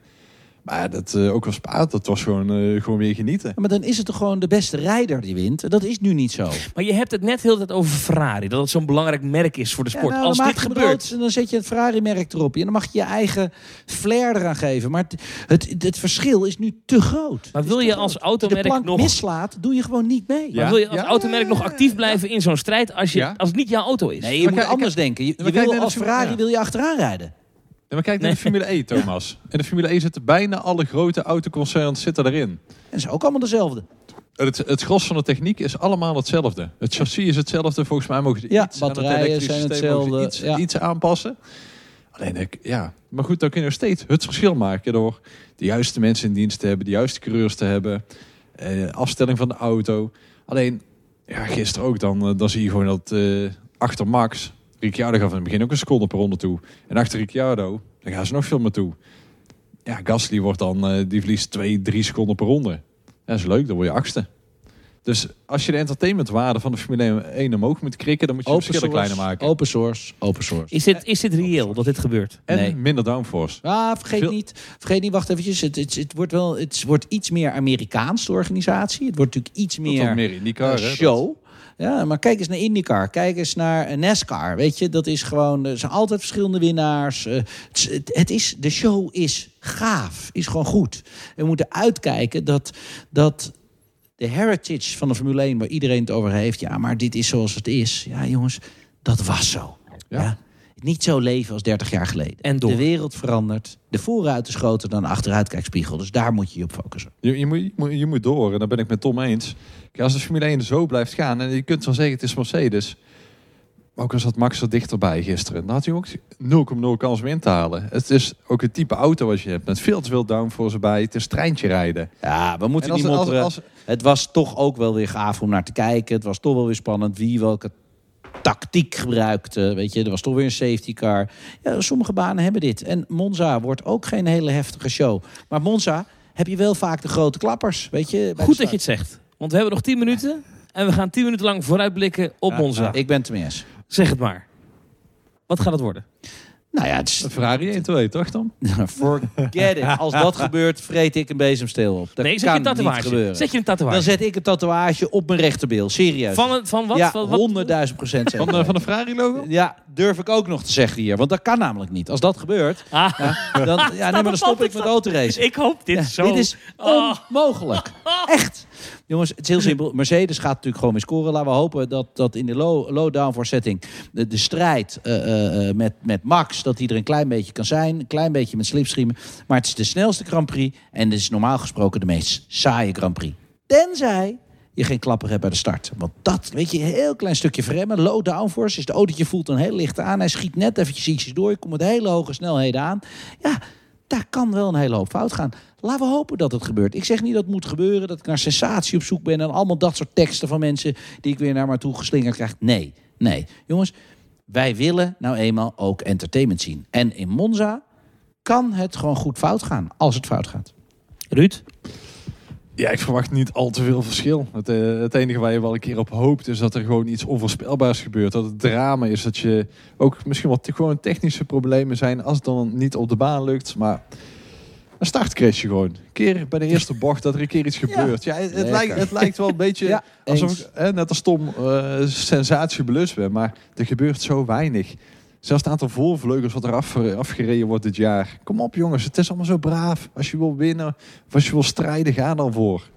[SPEAKER 3] Maar dat eh, ook wel spaart, dat was gewoon, eh, gewoon weer genieten.
[SPEAKER 2] Ja, maar dan is het toch gewoon de beste rijder die wint. En Dat is nu niet zo.
[SPEAKER 1] Maar je hebt het net heel de tijd over Ferrari. Dat het zo'n belangrijk merk is voor de
[SPEAKER 2] Ja,
[SPEAKER 1] sport.
[SPEAKER 2] nou,
[SPEAKER 1] Als dit gebeurt.
[SPEAKER 2] dan zet je het Ferrari-merk erop. En dan mag je je eigen flair eraan geven. Maar het, het, het verschil is nu te groot.
[SPEAKER 1] Maar wil je als automerk
[SPEAKER 2] de plank
[SPEAKER 1] nog-
[SPEAKER 2] mislaat, doe je gewoon niet mee.
[SPEAKER 3] Ja.
[SPEAKER 1] Maar wil je als
[SPEAKER 3] Ja,
[SPEAKER 1] automerk nog actief blijven in zo'n strijd als, je,
[SPEAKER 3] Ja.
[SPEAKER 1] als het niet jouw auto is?
[SPEAKER 2] Nee, je
[SPEAKER 3] Maar
[SPEAKER 2] moet
[SPEAKER 3] kijk-
[SPEAKER 2] anders denken. Je, wil als Ferrari
[SPEAKER 3] ja.
[SPEAKER 2] wil je achteraan rijden.
[SPEAKER 3] Ja, maar kijk naar
[SPEAKER 1] Nee.
[SPEAKER 3] de Formule [laughs] 1, Thomas. In de Formule 1 zitten bijna alle grote autoconcerns zitten erin.
[SPEAKER 2] En dat is ook allemaal dezelfde.
[SPEAKER 3] Het, het gros van de techniek is allemaal hetzelfde. Het chassis is hetzelfde. Volgens mij mogen ze
[SPEAKER 2] Ja,
[SPEAKER 3] iets aan het
[SPEAKER 2] batterijen
[SPEAKER 3] elektrische
[SPEAKER 2] zijn
[SPEAKER 3] ze
[SPEAKER 2] hetzelfde,
[SPEAKER 3] Iets,
[SPEAKER 2] ja.
[SPEAKER 3] iets aanpassen. Alleen, ik, ja. Maar goed, dan kun je nog steeds het verschil maken door de juiste mensen in dienst te hebben, de juiste coureurs te hebben, eh, afstelling van de auto. Alleen, ja, gisteren ook dan, eh, dan zie je gewoon dat eh, achter Max, Ricciardo gaf in het begin ook een seconde per ronde toe. En achter Ricciardo, dan gaan ze nog veel meer toe. Ja, Gasly wordt dan, eh, die verliest twee, drie seconden per ronde. Dat is leuk, dan word je achtste. Dus als je de entertainmentwaarde van de Formule 1 omhoog moet krikken, dan moet je de verschillen kleiner maken.
[SPEAKER 2] open source, open source.
[SPEAKER 1] Is dit, is dit reëel dat dit gebeurt?
[SPEAKER 3] En
[SPEAKER 2] Nee.
[SPEAKER 3] minder downforce.
[SPEAKER 2] Ah, vergeet
[SPEAKER 3] Veel-
[SPEAKER 2] niet, vergeet niet, wacht eventjes. Het, het, het wordt wel, het wordt iets meer Amerikaans, de organisatie. Het wordt natuurlijk iets meer...
[SPEAKER 3] meer IndyCar, hè, dat-
[SPEAKER 2] show. Ja, maar kijk eens naar IndyCar. Kijk eens naar eh, NASCAR. Weet je, dat is gewoon... Er zijn altijd verschillende winnaars. Eh, het, is- het, het is, de show is gaaf. Is gewoon goed. We moeten uitkijken dat... dat de heritage van de Formule 1, waar iedereen het over heeft... ja, maar dit is zoals het is. Ja, jongens, dat was zo.
[SPEAKER 3] Ja.
[SPEAKER 2] Ja. Niet zo leven als 30 jaar geleden.
[SPEAKER 1] En door.
[SPEAKER 2] De wereld verandert. De vooruit is groter dan de achteruitkijkspiegel. Dus daar moet je je op focussen.
[SPEAKER 3] Je, je, moet, je, moet, je moet door, en daar ben ik met Tom eens. Kijk, als de Formule 1 zo blijft gaan, en je kunt wel zeggen het is Mercedes. Maar ook al zat Max er dichterbij gisteren, dan had hij ook 0,0 kans om in te halen. Het is ook het type auto wat je hebt, met veel te veel downforce erbij. Het is treintje rijden.
[SPEAKER 2] Ja, we moeten niet
[SPEAKER 3] als, als,
[SPEAKER 2] Het was toch ook wel weer gaaf om naar te kijken. Het was toch wel weer spannend wie welke tactiek gebruikte. Weet je, er was toch weer een safety car. Ja, sommige banen hebben dit. En Monza wordt ook geen hele heftige show. Maar Monza heb je wel vaak de grote klappers. Weet je,
[SPEAKER 1] Goed dat je het zegt. Want we hebben nog 10 minuten. En we gaan 10 minuten lang vooruitblikken op. Monza.
[SPEAKER 2] Ik ben het eens.
[SPEAKER 1] Zeg het maar. Wat gaat het worden?
[SPEAKER 2] Nou ja, het is,
[SPEAKER 3] een Ferrari 1, 2, toch Tom? [laughs]
[SPEAKER 2] forget it. Als dat gebeurt, vreet ik een bezemsteel op. Dat
[SPEAKER 1] nee, zet je een
[SPEAKER 2] niet
[SPEAKER 1] tatoeage.
[SPEAKER 2] gebeuren.
[SPEAKER 1] Zet je een tatoeage.
[SPEAKER 2] Dan zet ik een tatoeage op mijn rechterbeel. Serieus.
[SPEAKER 1] Van, een- van wat?
[SPEAKER 2] ja,
[SPEAKER 1] Van wat?
[SPEAKER 2] 100.000 procent zeker.
[SPEAKER 3] Van, de, van de Ferrari logo?
[SPEAKER 2] Ja, durf ik ook nog te zeggen hier. Want dat kan namelijk niet. Als dat gebeurt,
[SPEAKER 1] Ah,
[SPEAKER 2] ja, dan, [laughs] ja, nee, maar dan stop ik met autoracen.
[SPEAKER 1] ik hoop dit
[SPEAKER 2] Ja,
[SPEAKER 1] zo.
[SPEAKER 2] Dit is
[SPEAKER 1] Oh.
[SPEAKER 2] onmogelijk. Echt. Jongens, het is heel simpel. [clears throat] Mercedes gaat natuurlijk gewoon weer scoren. Laten we hopen dat, dat in de low, low downforce setting de, de strijd eh, eh, eh, met, met Max, dat hij er een klein beetje kan zijn. Een klein beetje met slipstreamen. Maar het is de snelste Grand Prix. En het is normaal gesproken de meest saaie Grand Prix. Tenzij je geen klapper hebt bij de start. Want dat, weet je, een heel klein stukje verremmen. Low downforce. Dus de autootje voelt dan heel licht aan. Hij schiet net eventjes ietsjes door. Je komt met hele hoge snelheden aan. Ja, daar kan wel een hele hoop fout gaan. Laten we hopen dat het gebeurt. Ik zeg niet dat het moet gebeuren, dat ik naar sensatie op zoek ben en allemaal dat soort teksten van mensen die ik weer naar me toe geslingerd krijg. Nee, nee. Jongens, wij willen nou eenmaal ook entertainment zien. En in Monza kan het gewoon goed fout gaan, als het fout gaat.
[SPEAKER 1] Ruud?
[SPEAKER 3] Ja, ik verwacht niet al te veel verschil. Het, eh, het enige waar je wel een keer op hoopt is dat er gewoon iets onvoorspelbaars gebeurt. Dat het drama is, dat je ook misschien wel te- gewoon technische problemen zijn als het dan niet op de baan lukt. Maar een startcrashje gewoon. Een keer bij de eerste bocht dat er een keer iets [laughs] gebeurt. Ja, het, lijkt, het lijkt wel een beetje [laughs]
[SPEAKER 2] Ja,
[SPEAKER 3] alsof ik net als Tom eh sensatie belust ben. Maar er gebeurt zo weinig. Zelfs het aantal voorvleugels wat er af, afgereden wordt dit jaar. Kom op jongens, het is allemaal zo braaf. Als je wil winnen of als je wil strijden, ga dan voor.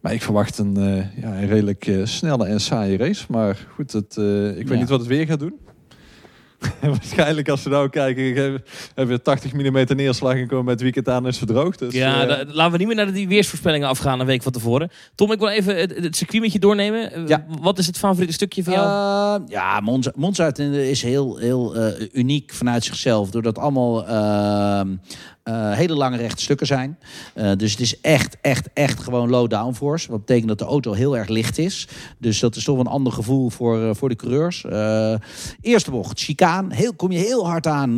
[SPEAKER 3] Maar ik verwacht een, eh, ja, een redelijk eh, snelle en saaie race. Maar goed, het, eh, ik weet
[SPEAKER 2] Ja.
[SPEAKER 3] niet wat het weer gaat doen. [laughs] Waarschijnlijk als we nou kijken, hebben hebben we 80 mm neerslag en komen met het weekend aan en is verdroogd. Dus,
[SPEAKER 1] ja,
[SPEAKER 3] eh,
[SPEAKER 1] da- laten we niet meer naar die weersvoorspellingen afgaan een week van tevoren. Tom, ik wil even het, het circuit met je doornemen. Eh,
[SPEAKER 2] Ja.
[SPEAKER 1] Wat is het favoriete stukje van jou?
[SPEAKER 2] Uh, ja, Monza, Monza is heel, heel eh, uniek vanuit zichzelf. Doordat allemaal eh, hele lange rechte stukken zijn. Eh, dus het is echt, echt, echt gewoon low downforce. Wat betekent dat de auto heel erg licht is. Dus dat is toch een ander gevoel voor, eh, voor de coureurs. Eerste bocht, chicaan. Heel, kom je heel hard aan.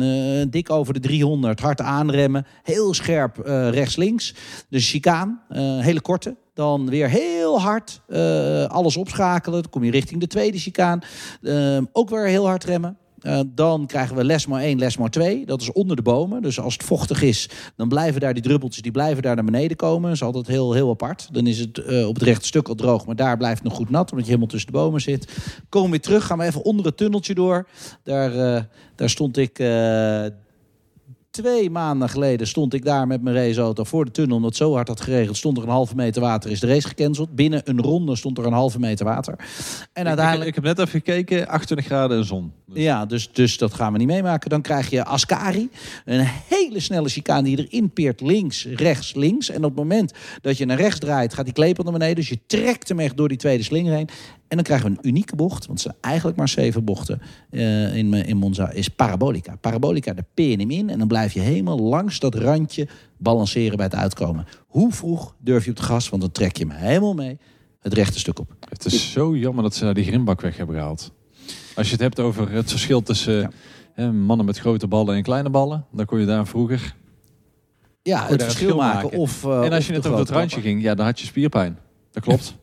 [SPEAKER 2] dik over de 300. Hard aanremmen. Heel scherp rechts-links. Dus chicaan. hele korte. Dan weer heel hard alles opschakelen. Dan kom je richting de tweede chicaan. Ook weer heel hard remmen. Eh, dan krijgen we lesmo 1, lesmo 2. Dat is onder de bomen. Dus als het vochtig is, dan blijven daar die druppeltjes die blijven daar naar beneden komen. Dat is altijd heel, heel apart. Dan is het eh, op het rechte stuk al droog, maar daar blijft het nog goed nat, omdat je helemaal tussen de bomen zit. Komen we weer terug, gaan we even onder het tunneltje door. Daar, eh, daar stond ik twee maanden geleden stond ik daar met mijn raceauto voor de tunnel. Omdat het zo hard had geregeld, stond er een halve meter water. Is de race gecanceld. Binnen een ronde stond er een halve meter water. En
[SPEAKER 3] ik,
[SPEAKER 2] uiteindelijk...
[SPEAKER 3] ik heb net even gekeken, 28 graden en zon. Dus
[SPEAKER 2] Ja, dus, dus dat gaan we niet meemaken. Dan krijg je Ascari. Een hele snelle chicane die erin peert. Links, rechts, links. En op het moment dat je naar rechts draait, gaat die klepel naar beneden. Dus je trekt hem echt door die tweede slinger heen. En dan krijgen we een unieke bocht. Want het zijn eigenlijk maar zeven bochten eh, in, in Monza. Is parabolica. Parabolica, daar peer je hem in. En dan blijf je helemaal langs dat randje balanceren bij het uitkomen. Hoe vroeg durf je op het gas? Want dan trek je hem helemaal mee het rechte stuk op.
[SPEAKER 3] Het is zo jammer dat ze daar die grimbak weg hebben gehaald. Als je het hebt over het verschil tussen
[SPEAKER 2] Ja.
[SPEAKER 3] hè, mannen met grote ballen en kleine ballen, dan kon je daar vroeger.
[SPEAKER 2] Ja, het verschil
[SPEAKER 3] verschil
[SPEAKER 2] maken. Of, uh,
[SPEAKER 3] en als je net over het randje ging, ja, dan had je spierpijn. Dat klopt. [laughs]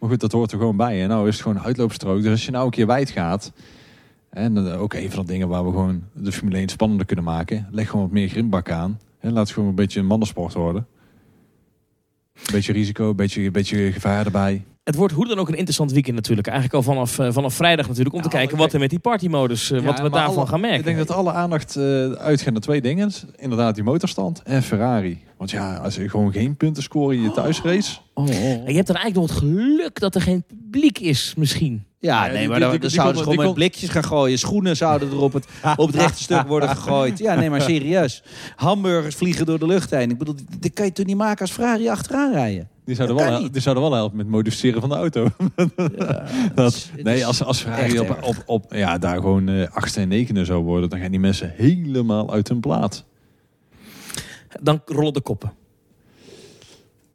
[SPEAKER 3] maar goed, dat hoort er gewoon bij. En nou is het gewoon een uitloopstrook. Dus als je nou een keer wijd gaat, en dan ook een van de dingen waar we gewoon de Formule 1 spannender kunnen maken, leg gewoon wat meer grimbak aan. En laat het gewoon een beetje een mannensport worden. Beetje risico, beetje, beetje gevaar erbij.
[SPEAKER 1] Het wordt hoe dan ook een interessant weekend natuurlijk. Eigenlijk al vanaf, eh, vanaf vrijdag natuurlijk. Om te
[SPEAKER 3] Ja,
[SPEAKER 1] kijken wat er met die partymodus, eh, wat
[SPEAKER 3] Ja,
[SPEAKER 1] we
[SPEAKER 3] maar
[SPEAKER 1] daarvan
[SPEAKER 3] alle-
[SPEAKER 1] gaan merken.
[SPEAKER 3] Ik denk dat alle aandacht eh, uitgaat naar twee dingen. Inderdaad, die motorstand en Ferrari. Want ja, als je gewoon geen punten scoren in je thuisrace.
[SPEAKER 2] Oh, oh, oh.
[SPEAKER 1] En je hebt dan eigenlijk nog het geluk dat er geen publiek is misschien.
[SPEAKER 2] Ja, nee, maar dan, zouden ze gewoon met blikjes gaan gooien. Schoenen zouden er op het, op het rechte stuk worden gegooid. Ja, nee, maar serieus. Hamburgers vliegen door de lucht heen. Ik bedoel, dit kan je toch niet maken als Ferrari achteraan rijden?
[SPEAKER 3] Die zouden,
[SPEAKER 2] Dat
[SPEAKER 3] wel,
[SPEAKER 2] kan
[SPEAKER 3] hel-
[SPEAKER 2] niet.
[SPEAKER 3] die zouden wel helpen met modificeren van de auto. [laughs] Dat,
[SPEAKER 2] het
[SPEAKER 3] nee, als, als Ferrari op, op, op, ja, daar gewoon eh achtste en negende zou worden, dan gaan die mensen helemaal uit hun plaat.
[SPEAKER 1] Dan rollen de koppen.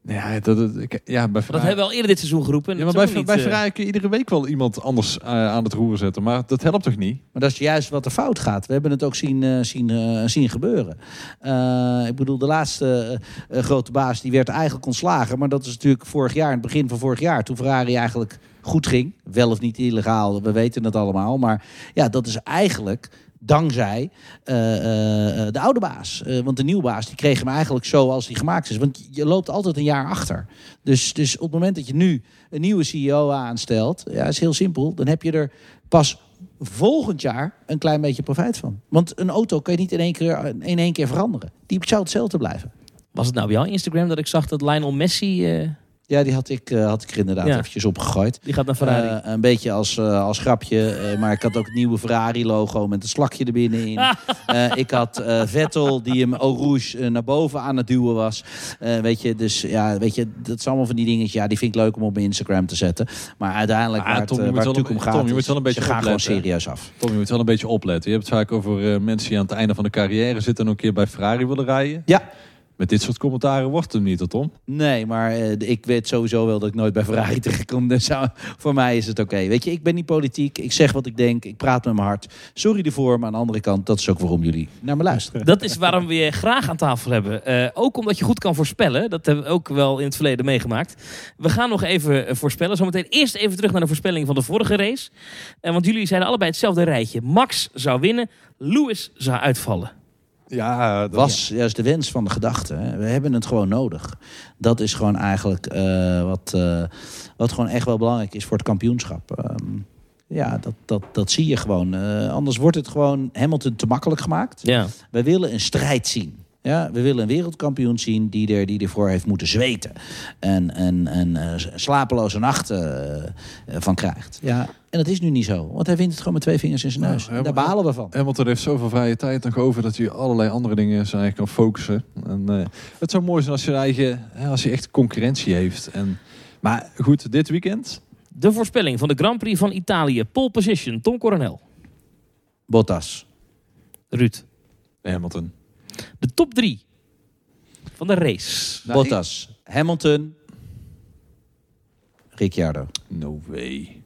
[SPEAKER 3] Ja, dat, dat, ik- ja bij
[SPEAKER 1] Dat
[SPEAKER 3] Ferrari,
[SPEAKER 1] hebben we al eerder dit seizoen geroepen. en
[SPEAKER 3] ja,
[SPEAKER 1] dat
[SPEAKER 3] maar bij, Ferrari kun je iedere week wel iemand anders eh, aan het roer zetten. Maar dat helpt toch niet?
[SPEAKER 2] Maar dat is juist wat er fout gaat. We hebben het ook zien, eh, zien, eh, zien gebeuren. Eh, ik bedoel, de laatste grote baas die werd eigenlijk ontslagen. Maar dat is natuurlijk vorig jaar, in het begin van vorig jaar, toen Ferrari eigenlijk goed ging. Wel of niet illegaal, we weten het allemaal. Maar ja, dat is eigenlijk dankzij eh, de oude baas. Eh, want de nieuwe baas, die kreeg hem eigenlijk zo als die gemaakt is. Want je loopt altijd een jaar achter. Dus, dus op het moment dat je nu een nieuwe CEO aanstelt, ja, is heel simpel. Dan heb je er pas volgend jaar een klein beetje profijt van. Want een auto kan je niet in één keer, in één keer veranderen. Die zou hetzelfde blijven.
[SPEAKER 1] Was het nou bij jouw Instagram dat ik zag dat Lionel Messi...
[SPEAKER 2] Ja, die had ik, eh, had ik er inderdaad
[SPEAKER 1] Ja.
[SPEAKER 2] eventjes opgegooid.
[SPEAKER 1] die gaat naar Ferrari.
[SPEAKER 2] Eh, een beetje als, eh, als grapje. eh, maar ik had ook het nieuwe Ferrari-logo met een slakje er binnenin. [laughs] Eh, ik had eh, Vettel die hem Eau Rouge naar boven aan het duwen was. Eh, weet je, dus ja, weet je, dat is allemaal van die dingetjes. Ja, die vind ik leuk om op mijn Instagram te zetten. Maar uiteindelijk
[SPEAKER 3] Maar
[SPEAKER 2] waar het,
[SPEAKER 3] Tom,
[SPEAKER 2] waar om gaat,
[SPEAKER 3] Tom, je moet wel een beetje
[SPEAKER 2] ze gaan gewoon
[SPEAKER 3] opletten.
[SPEAKER 2] serieus af.
[SPEAKER 3] Tom, je moet wel een beetje opletten. Je hebt het vaak over mensen die aan het einde van de carrière zitten en een keer bij Ferrari willen rijden.
[SPEAKER 2] Ja,
[SPEAKER 3] Met dit soort commentaren wordt het niet, hoor, Tom.
[SPEAKER 2] Nee, maar eh, ik weet sowieso wel dat ik nooit bij [laughs] Ferrari terechtkom. Dus voor mij is het oké. Weet je, ik ben niet politiek. Ik zeg wat ik denk. Ik praat met mijn hart. Sorry ervoor, maar aan de andere kant, dat is ook waarom jullie naar me luisteren.
[SPEAKER 1] Dat is waarom we je graag aan tafel hebben. Eh, ook omdat je goed kan voorspellen. Dat hebben we ook wel in het verleden meegemaakt. We gaan nog even eh, voorspellen. Zometeen eerst even terug naar de voorspelling van de vorige race. Want jullie zeiden allebei hetzelfde rijtje. Max zou winnen. Lewis zou uitvallen.
[SPEAKER 3] Ja, dat
[SPEAKER 2] was juist de wens van de gedachte. Hè. We hebben het gewoon nodig. Dat is gewoon eigenlijk eh, wat, eh, wat gewoon echt wel belangrijk is voor het kampioenschap. Ehm, ja, dat, dat, dat zie je gewoon. Eh, anders wordt het gewoon Hamilton te makkelijk gemaakt.
[SPEAKER 1] Ja.
[SPEAKER 2] Wij willen een strijd zien. Ja, we willen een wereldkampioen zien die, er, die ervoor heeft moeten zweten. En, en, en eh, slapeloze nachten eh, eh, van krijgt. Ja, en dat is nu niet zo. Want hij wint het gewoon met twee vingers in zijn neus.
[SPEAKER 3] ja,
[SPEAKER 2] Daar
[SPEAKER 3] maar-
[SPEAKER 2] balen we van.
[SPEAKER 3] Hamilton heeft zoveel vrije tijd nog over dat hij allerlei andere dingen zijn eigen kan focussen. En, eh, het zou mooi zijn als je eigen, hè, als hij echt concurrentie heeft. En, maar goed, dit weekend.
[SPEAKER 1] De voorspelling van de Grand Prix van Italië. Pole position. Tom Coronel.
[SPEAKER 2] Bottas.
[SPEAKER 1] Ruud.
[SPEAKER 3] Hamilton.
[SPEAKER 1] De top drie van de race.
[SPEAKER 3] Nou,
[SPEAKER 2] Bottas. Hamilton. Ricciardo.
[SPEAKER 3] no way.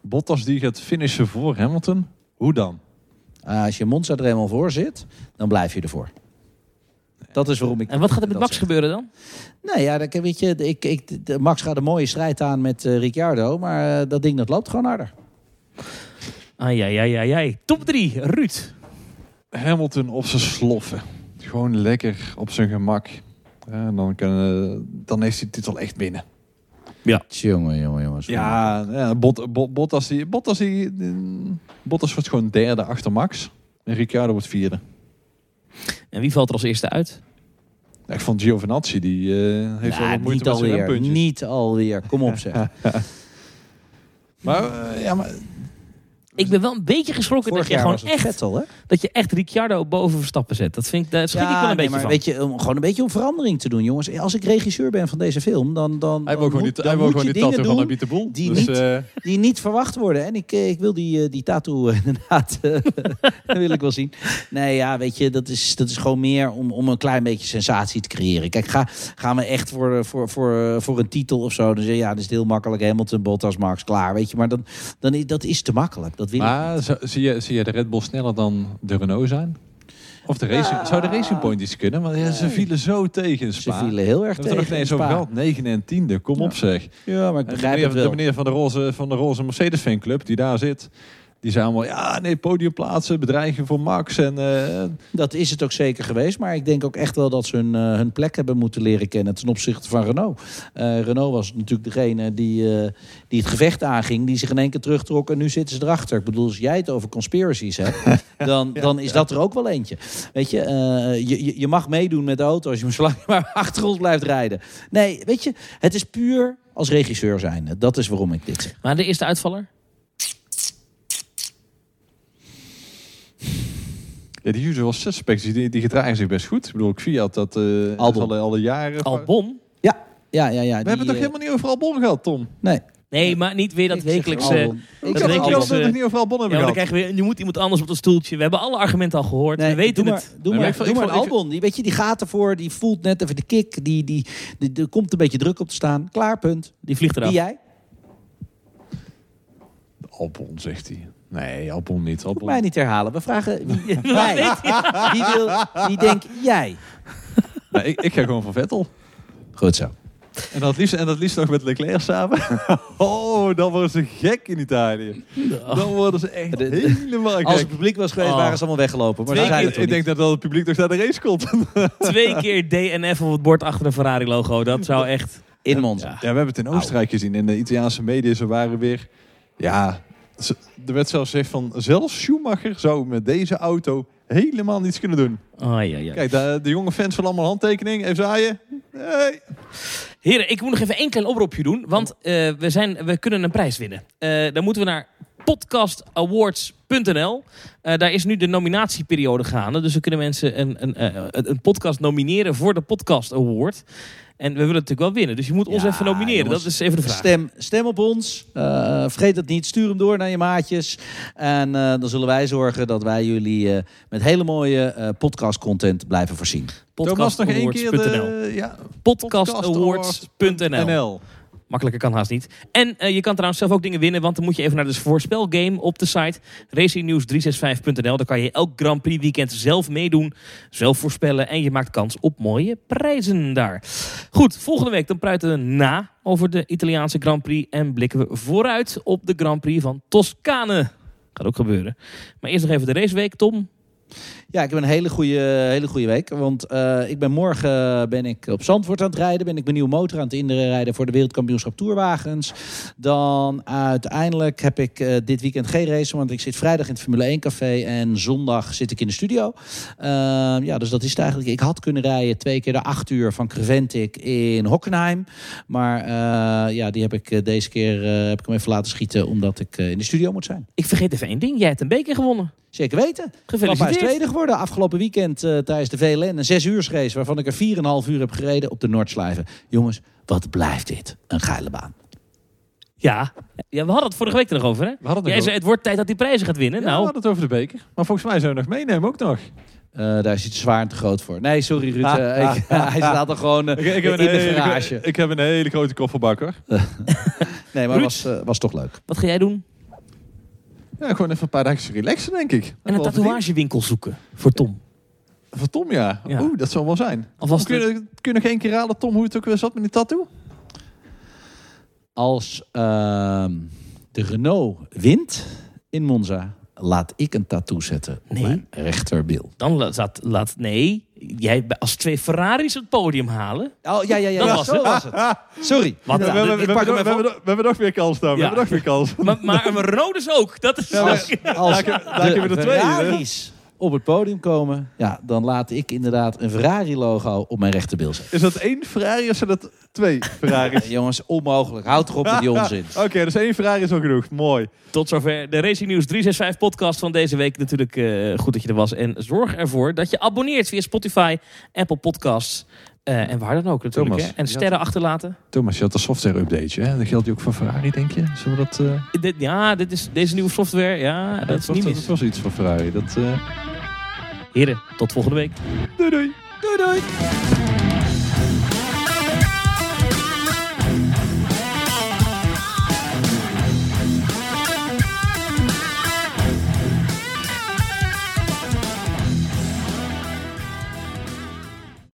[SPEAKER 3] Bottas die gaat finishen voor Hamilton. Hoe dan?
[SPEAKER 2] Ah, als je Monza er helemaal voor zit, dan blijf je ervoor. Dat is waarom ik...
[SPEAKER 1] En wat gaat er met Max
[SPEAKER 2] zeg.
[SPEAKER 1] gebeuren dan?
[SPEAKER 2] Nee, ja, dat, weet je, ik, ik, de- Max gaat een mooie strijd aan met eh, Ricciardo. Maar eh, dat ding dat loopt gewoon harder.
[SPEAKER 1] Ai, ai, ai, ai, ai. Top drie. Ruud.
[SPEAKER 3] Hamilton op zijn sloffen. Gewoon lekker op zijn gemak. Ja, en dan, kan, eh, dan heeft hij de titel echt binnen.
[SPEAKER 2] Jongen, jongen, jongens.
[SPEAKER 3] Ja, ja Bot, Bot, Bottas, die, Bottas, die, Bottas wordt gewoon derde achter Max. En Ricciardo wordt vierde.
[SPEAKER 1] En wie valt er als eerste uit?
[SPEAKER 3] Ja, ik vond Giovinazzi, die eh, heeft wel
[SPEAKER 2] Ja,
[SPEAKER 3] wat moeite
[SPEAKER 2] niet
[SPEAKER 3] met zijn
[SPEAKER 2] alweer. Niet alweer. Kom op zeg. [laughs]
[SPEAKER 3] Maar, eh, ja, maar
[SPEAKER 1] Ik ben wel een beetje geschrokken dat je gewoon echt,
[SPEAKER 2] Vettel, hè?
[SPEAKER 1] dat je echt Ricciardo boven Verstappen zet. Dat vind ik, daar schrik ik wel een
[SPEAKER 2] nee,
[SPEAKER 1] beetje
[SPEAKER 2] maar
[SPEAKER 1] van.
[SPEAKER 2] weet je, om, gewoon een beetje om verandering te doen, jongens. Als ik regisseur ben van deze film, dan, dan,
[SPEAKER 3] hij
[SPEAKER 2] dan
[SPEAKER 3] wil gewoon
[SPEAKER 2] dan
[SPEAKER 3] hij wil gewoon
[SPEAKER 2] je
[SPEAKER 3] die
[SPEAKER 2] dingen
[SPEAKER 3] tattoo van
[SPEAKER 2] doen
[SPEAKER 3] Abit de Boel.
[SPEAKER 2] die
[SPEAKER 3] dus,
[SPEAKER 2] niet-
[SPEAKER 3] eh,
[SPEAKER 2] die niet verwacht worden. En ik, eh, ik wil die, eh, die tattoo [laughs] inderdaad eh, dat [laughs] wil ik wel zien. Nee, ja, weet je, dat is, dat is gewoon meer om, om een klein beetje sensatie te creëren. Kijk, ga, gaan we echt voor, voor, voor, voor een titel of zo, dan zeg je, ja, dat is heel makkelijk. Hamilton, Bottas, Max, klaar, weet je. Maar dan, dan, is- dat is te makkelijk, dat wil ik
[SPEAKER 3] maar zo- zie, je, zie je de Red Bull sneller dan de Renault zijn? Of de Racing, zou de Racing Point iets kunnen? Want ja, ze vielen zo tegen in
[SPEAKER 2] Ze
[SPEAKER 3] Spa.
[SPEAKER 2] vielen heel erg
[SPEAKER 3] We hebben
[SPEAKER 2] tegen
[SPEAKER 3] het er nog ineens over
[SPEAKER 2] Spa.
[SPEAKER 3] gehad. 9 en 10 kom
[SPEAKER 2] Ja.
[SPEAKER 3] op zeg.
[SPEAKER 2] Ja, maar ik
[SPEAKER 3] En de
[SPEAKER 2] begrijp
[SPEAKER 3] meneer,
[SPEAKER 2] het
[SPEAKER 3] de
[SPEAKER 2] wel.
[SPEAKER 3] meneer van de roze, van de roze Mercedes fanclub die daar zit. Die zei allemaal, ja nee, podiumplaatsen, bedreiging voor Max. En, eh,
[SPEAKER 2] Dat is het ook zeker geweest. Maar ik denk ook echt wel dat ze hun, eh, hun plek hebben moeten leren kennen ten opzichte van Renault. Eh, Renault was natuurlijk degene die, eh, die het gevecht aanging, die zich in één keer terugtrok en nu zitten ze erachter. Ik bedoel, als jij het over conspiracies hebt, [laughs] dan, dan is dat er ook wel eentje. Weet je, eh, je, je- mag meedoen met de auto als je maar zolang je [laughs] maar achter ons blijft rijden. Nee, weet je, het is puur als regisseur zijn. Dat is waarom ik dit zeg.
[SPEAKER 1] Maar de eerste uitvaller?
[SPEAKER 3] Ja, die usual suspects, die, die gedragen zich best goed. Ik bedoel, Fiat, dat eh is
[SPEAKER 2] Albon.
[SPEAKER 3] al, al jaren...
[SPEAKER 1] Albon?
[SPEAKER 2] Ja, ja, ja.
[SPEAKER 3] We hebben het toch helemaal niet over Albon gehad, Tom?
[SPEAKER 2] Nee.
[SPEAKER 1] Nee, maar niet weer dat
[SPEAKER 2] Ik
[SPEAKER 1] wekelijkse...
[SPEAKER 3] Ik
[SPEAKER 1] Dat wel.
[SPEAKER 3] nog niet over Albon
[SPEAKER 1] Ja,
[SPEAKER 3] hebben
[SPEAKER 1] maar dan krijgen we, nu moet iemand anders op het stoeltje. We hebben alle argumenten al gehoord. we weten
[SPEAKER 2] doe
[SPEAKER 1] het.
[SPEAKER 2] Maar, doe
[SPEAKER 3] Nee,
[SPEAKER 2] maar,
[SPEAKER 3] maar ik vond-
[SPEAKER 2] doe maar Albon. Die, weet je, die gaat ervoor, die voelt net even de kick. Die, die, die, er komt een beetje druk op te staan. Klaar, punt.
[SPEAKER 1] Die vliegt eraf.
[SPEAKER 2] Wie jij?
[SPEAKER 3] Albon, zegt hij. Nee, Albon niet.
[SPEAKER 2] Moet
[SPEAKER 3] Albon.
[SPEAKER 2] mij niet herhalen. We vragen wie. [laughs] Wie, wil, wie denk jij? [laughs]
[SPEAKER 3] Nee, ik, ik ga gewoon voor Vettel.
[SPEAKER 2] Goed zo.
[SPEAKER 3] En dat liefst, en dat liefst nog met Leclerc samen. [laughs] Oh, dan worden ze gek in Italië. Dan worden ze echt
[SPEAKER 2] De- de-
[SPEAKER 3] helemaal gek.
[SPEAKER 2] Als het publiek was geweest,
[SPEAKER 1] Oh.
[SPEAKER 2] waren ze allemaal weggelopen. Maar ze
[SPEAKER 1] Twee
[SPEAKER 2] zijn
[SPEAKER 1] keer-
[SPEAKER 2] het toch
[SPEAKER 3] ik denk dat het publiek toch naar de race komt.
[SPEAKER 1] Twee keer DNF op het bord achter een Ferrari-logo. Dat zou echt...
[SPEAKER 2] In Monza.
[SPEAKER 1] Ja.
[SPEAKER 3] We hebben het in Oostenrijk gezien. In de Italiaanse media, ze waren weer... Ja, er werd zelfs gezegd van... Zelfs Schumacher zou met deze auto helemaal niets kunnen doen.
[SPEAKER 1] Oh, ja, ja.
[SPEAKER 3] Kijk, de, de jonge fans van allemaal handtekening. Even zaaien. Nee.
[SPEAKER 1] Heren, ik moet nog even één klein oproepje doen. Want eh, we, zijn, we kunnen een prijs winnen. Eh, dan moeten we naar podcastawards.nl. Eh, daar is nu de nominatieperiode gaande. Dus we kunnen mensen een, een, eh, een podcast nomineren voor de Podcast Award. En we willen het natuurlijk wel winnen. Dus je moet ons
[SPEAKER 2] Ja,
[SPEAKER 1] even nomineren.
[SPEAKER 2] jongens.
[SPEAKER 1] dat is even de vraag.
[SPEAKER 2] Stem, stem op ons. Eh, vergeet het niet. Stuur hem door naar je maatjes. En eh, dan zullen wij zorgen dat wij jullie eh, met hele mooie eh, podcast content blijven voorzien.
[SPEAKER 3] Thomas, nog één keer
[SPEAKER 1] Podcastawards.nl.
[SPEAKER 3] de... Ja,
[SPEAKER 1] Podcastawards.nl
[SPEAKER 3] NL.
[SPEAKER 1] Makkelijker kan haast niet. En eh, je kan trouwens zelf ook dingen winnen, want dan moet je even naar de voorspelgame op de site racingnews365.nl. Daar kan je elk Grand Prix weekend zelf meedoen, zelf voorspellen en je maakt kans op mooie prijzen daar. Goed, volgende week dan praten we na over de Italiaanse Grand Prix en blikken we vooruit op de Grand Prix van Toscane. Gaat ook gebeuren. Maar eerst nog even de raceweek, Tom.
[SPEAKER 2] Ja, ik heb een hele goede, hele goede week. Want eh, ik ben morgen eh, ben ik op Zandvoort aan het rijden. Ben ik mijn nieuwe motor aan het inrijden voor de wereldkampioenschap Tourwagens. Dan uiteindelijk heb ik eh, dit weekend geen race. Want ik zit vrijdag in het Formule 1 café. En zondag zit ik in de studio. Ehm, ja, dus dat is het eigenlijk. Ik had kunnen rijden twee keer de acht uur van Creventic in Hockenheim. Maar ja, die heb ik deze keer heb ik hem even laten schieten. Omdat ik in de studio moet zijn.
[SPEAKER 1] Ik vergeet even één ding. Jij hebt een beker gewonnen.
[SPEAKER 2] Zeker weten. Papa is
[SPEAKER 1] Gefeliciteerd.
[SPEAKER 2] tweede geworden afgelopen weekend eh, tijdens de VLN. Een zes uur race waarvan ik er 4,5 uur heb gereden op de Noordslijven. Jongens, wat blijft dit? Een geile baan.
[SPEAKER 1] Ja. ja, we hadden het vorige week er nog over, hè?
[SPEAKER 3] We hadden het
[SPEAKER 1] Jij zei, het wordt tijd dat hij prijzen gaat winnen.
[SPEAKER 3] Ja, we
[SPEAKER 1] nou,
[SPEAKER 3] hadden het over de beker. Maar volgens mij zou je nog meenemen ook nog.
[SPEAKER 2] Eh, daar is te zwaar en te groot voor. Nee, sorry Ruud.
[SPEAKER 3] Ah,
[SPEAKER 2] eh,
[SPEAKER 3] ah,
[SPEAKER 2] ik- [laughs] hij staat er gewoon
[SPEAKER 3] Ik, ik, heb
[SPEAKER 2] in
[SPEAKER 3] een
[SPEAKER 2] de
[SPEAKER 3] hele,
[SPEAKER 2] garage.
[SPEAKER 3] ik heb een hele grote kofferbak hoor. [laughs]
[SPEAKER 2] Nee, maar
[SPEAKER 1] Ruud?
[SPEAKER 2] was, was toch leuk.
[SPEAKER 1] wat ga jij doen?
[SPEAKER 3] Ja, gewoon even een paar dagjes relaxen denk ik.
[SPEAKER 1] En een tatoeagewinkel zoeken voor Tom.
[SPEAKER 3] Voor Tom ja.
[SPEAKER 1] Ja.
[SPEAKER 3] Oeh, dat zal wel zijn.
[SPEAKER 1] Alvast
[SPEAKER 3] kun, je, kun je nog één keer raden Tom hoe het ook weer zat met die tattoo?
[SPEAKER 2] Als ehm, de Renault wint in Monza, laat ik een tattoo zetten op
[SPEAKER 1] Nee.
[SPEAKER 2] mijn rechterbil.
[SPEAKER 1] Dan la- laat, laat nee, jij als twee Ferraris het podium halen.
[SPEAKER 2] Oh, ja, ja, ja.
[SPEAKER 1] Dat [laughs]
[SPEAKER 2] ja,
[SPEAKER 1] was
[SPEAKER 2] zo
[SPEAKER 1] het.
[SPEAKER 2] was het. Sorry.
[SPEAKER 1] Wat
[SPEAKER 3] we, hebben, we, we, nog weer kans dan. We hebben nog weer kans. [laughs]
[SPEAKER 1] Maar, maar een Renault dus ook. Dat is
[SPEAKER 3] Ja, maar- [laughs]
[SPEAKER 2] Als
[SPEAKER 3] Daar er twee?
[SPEAKER 2] Ferraris op het podium komen, ja, dan laat ik inderdaad een Ferrari-logo op mijn rechterbil zetten.
[SPEAKER 3] Is dat één Ferrari of zijn dat twee Ferraris?
[SPEAKER 2] Jongens, onmogelijk. Houd toch op met die [laughs] onzin.
[SPEAKER 3] Oké, dus één Ferrari is al genoeg. Mooi.
[SPEAKER 1] Tot zover de Racing News 365 podcast van deze week. Natuurlijk eh, goed dat je er was. En zorg ervoor dat je abonneert via Spotify, Apple Podcasts. eh, en waar dan ook natuurlijk.
[SPEAKER 3] Thomas,
[SPEAKER 1] hè. En sterren achterlaten.
[SPEAKER 3] Thomas, je had een software update, hè? Dat geldt ook voor Ferrari, denk je? Zullen we dat... eh,
[SPEAKER 1] Dit, ja, dit is, deze nieuwe software. Ja, dat is
[SPEAKER 3] was,
[SPEAKER 1] niet
[SPEAKER 3] dat was iets voor Ferrari. Dat, eh,
[SPEAKER 1] Heren, tot volgende week.
[SPEAKER 3] Doei doei.
[SPEAKER 2] Doei doei.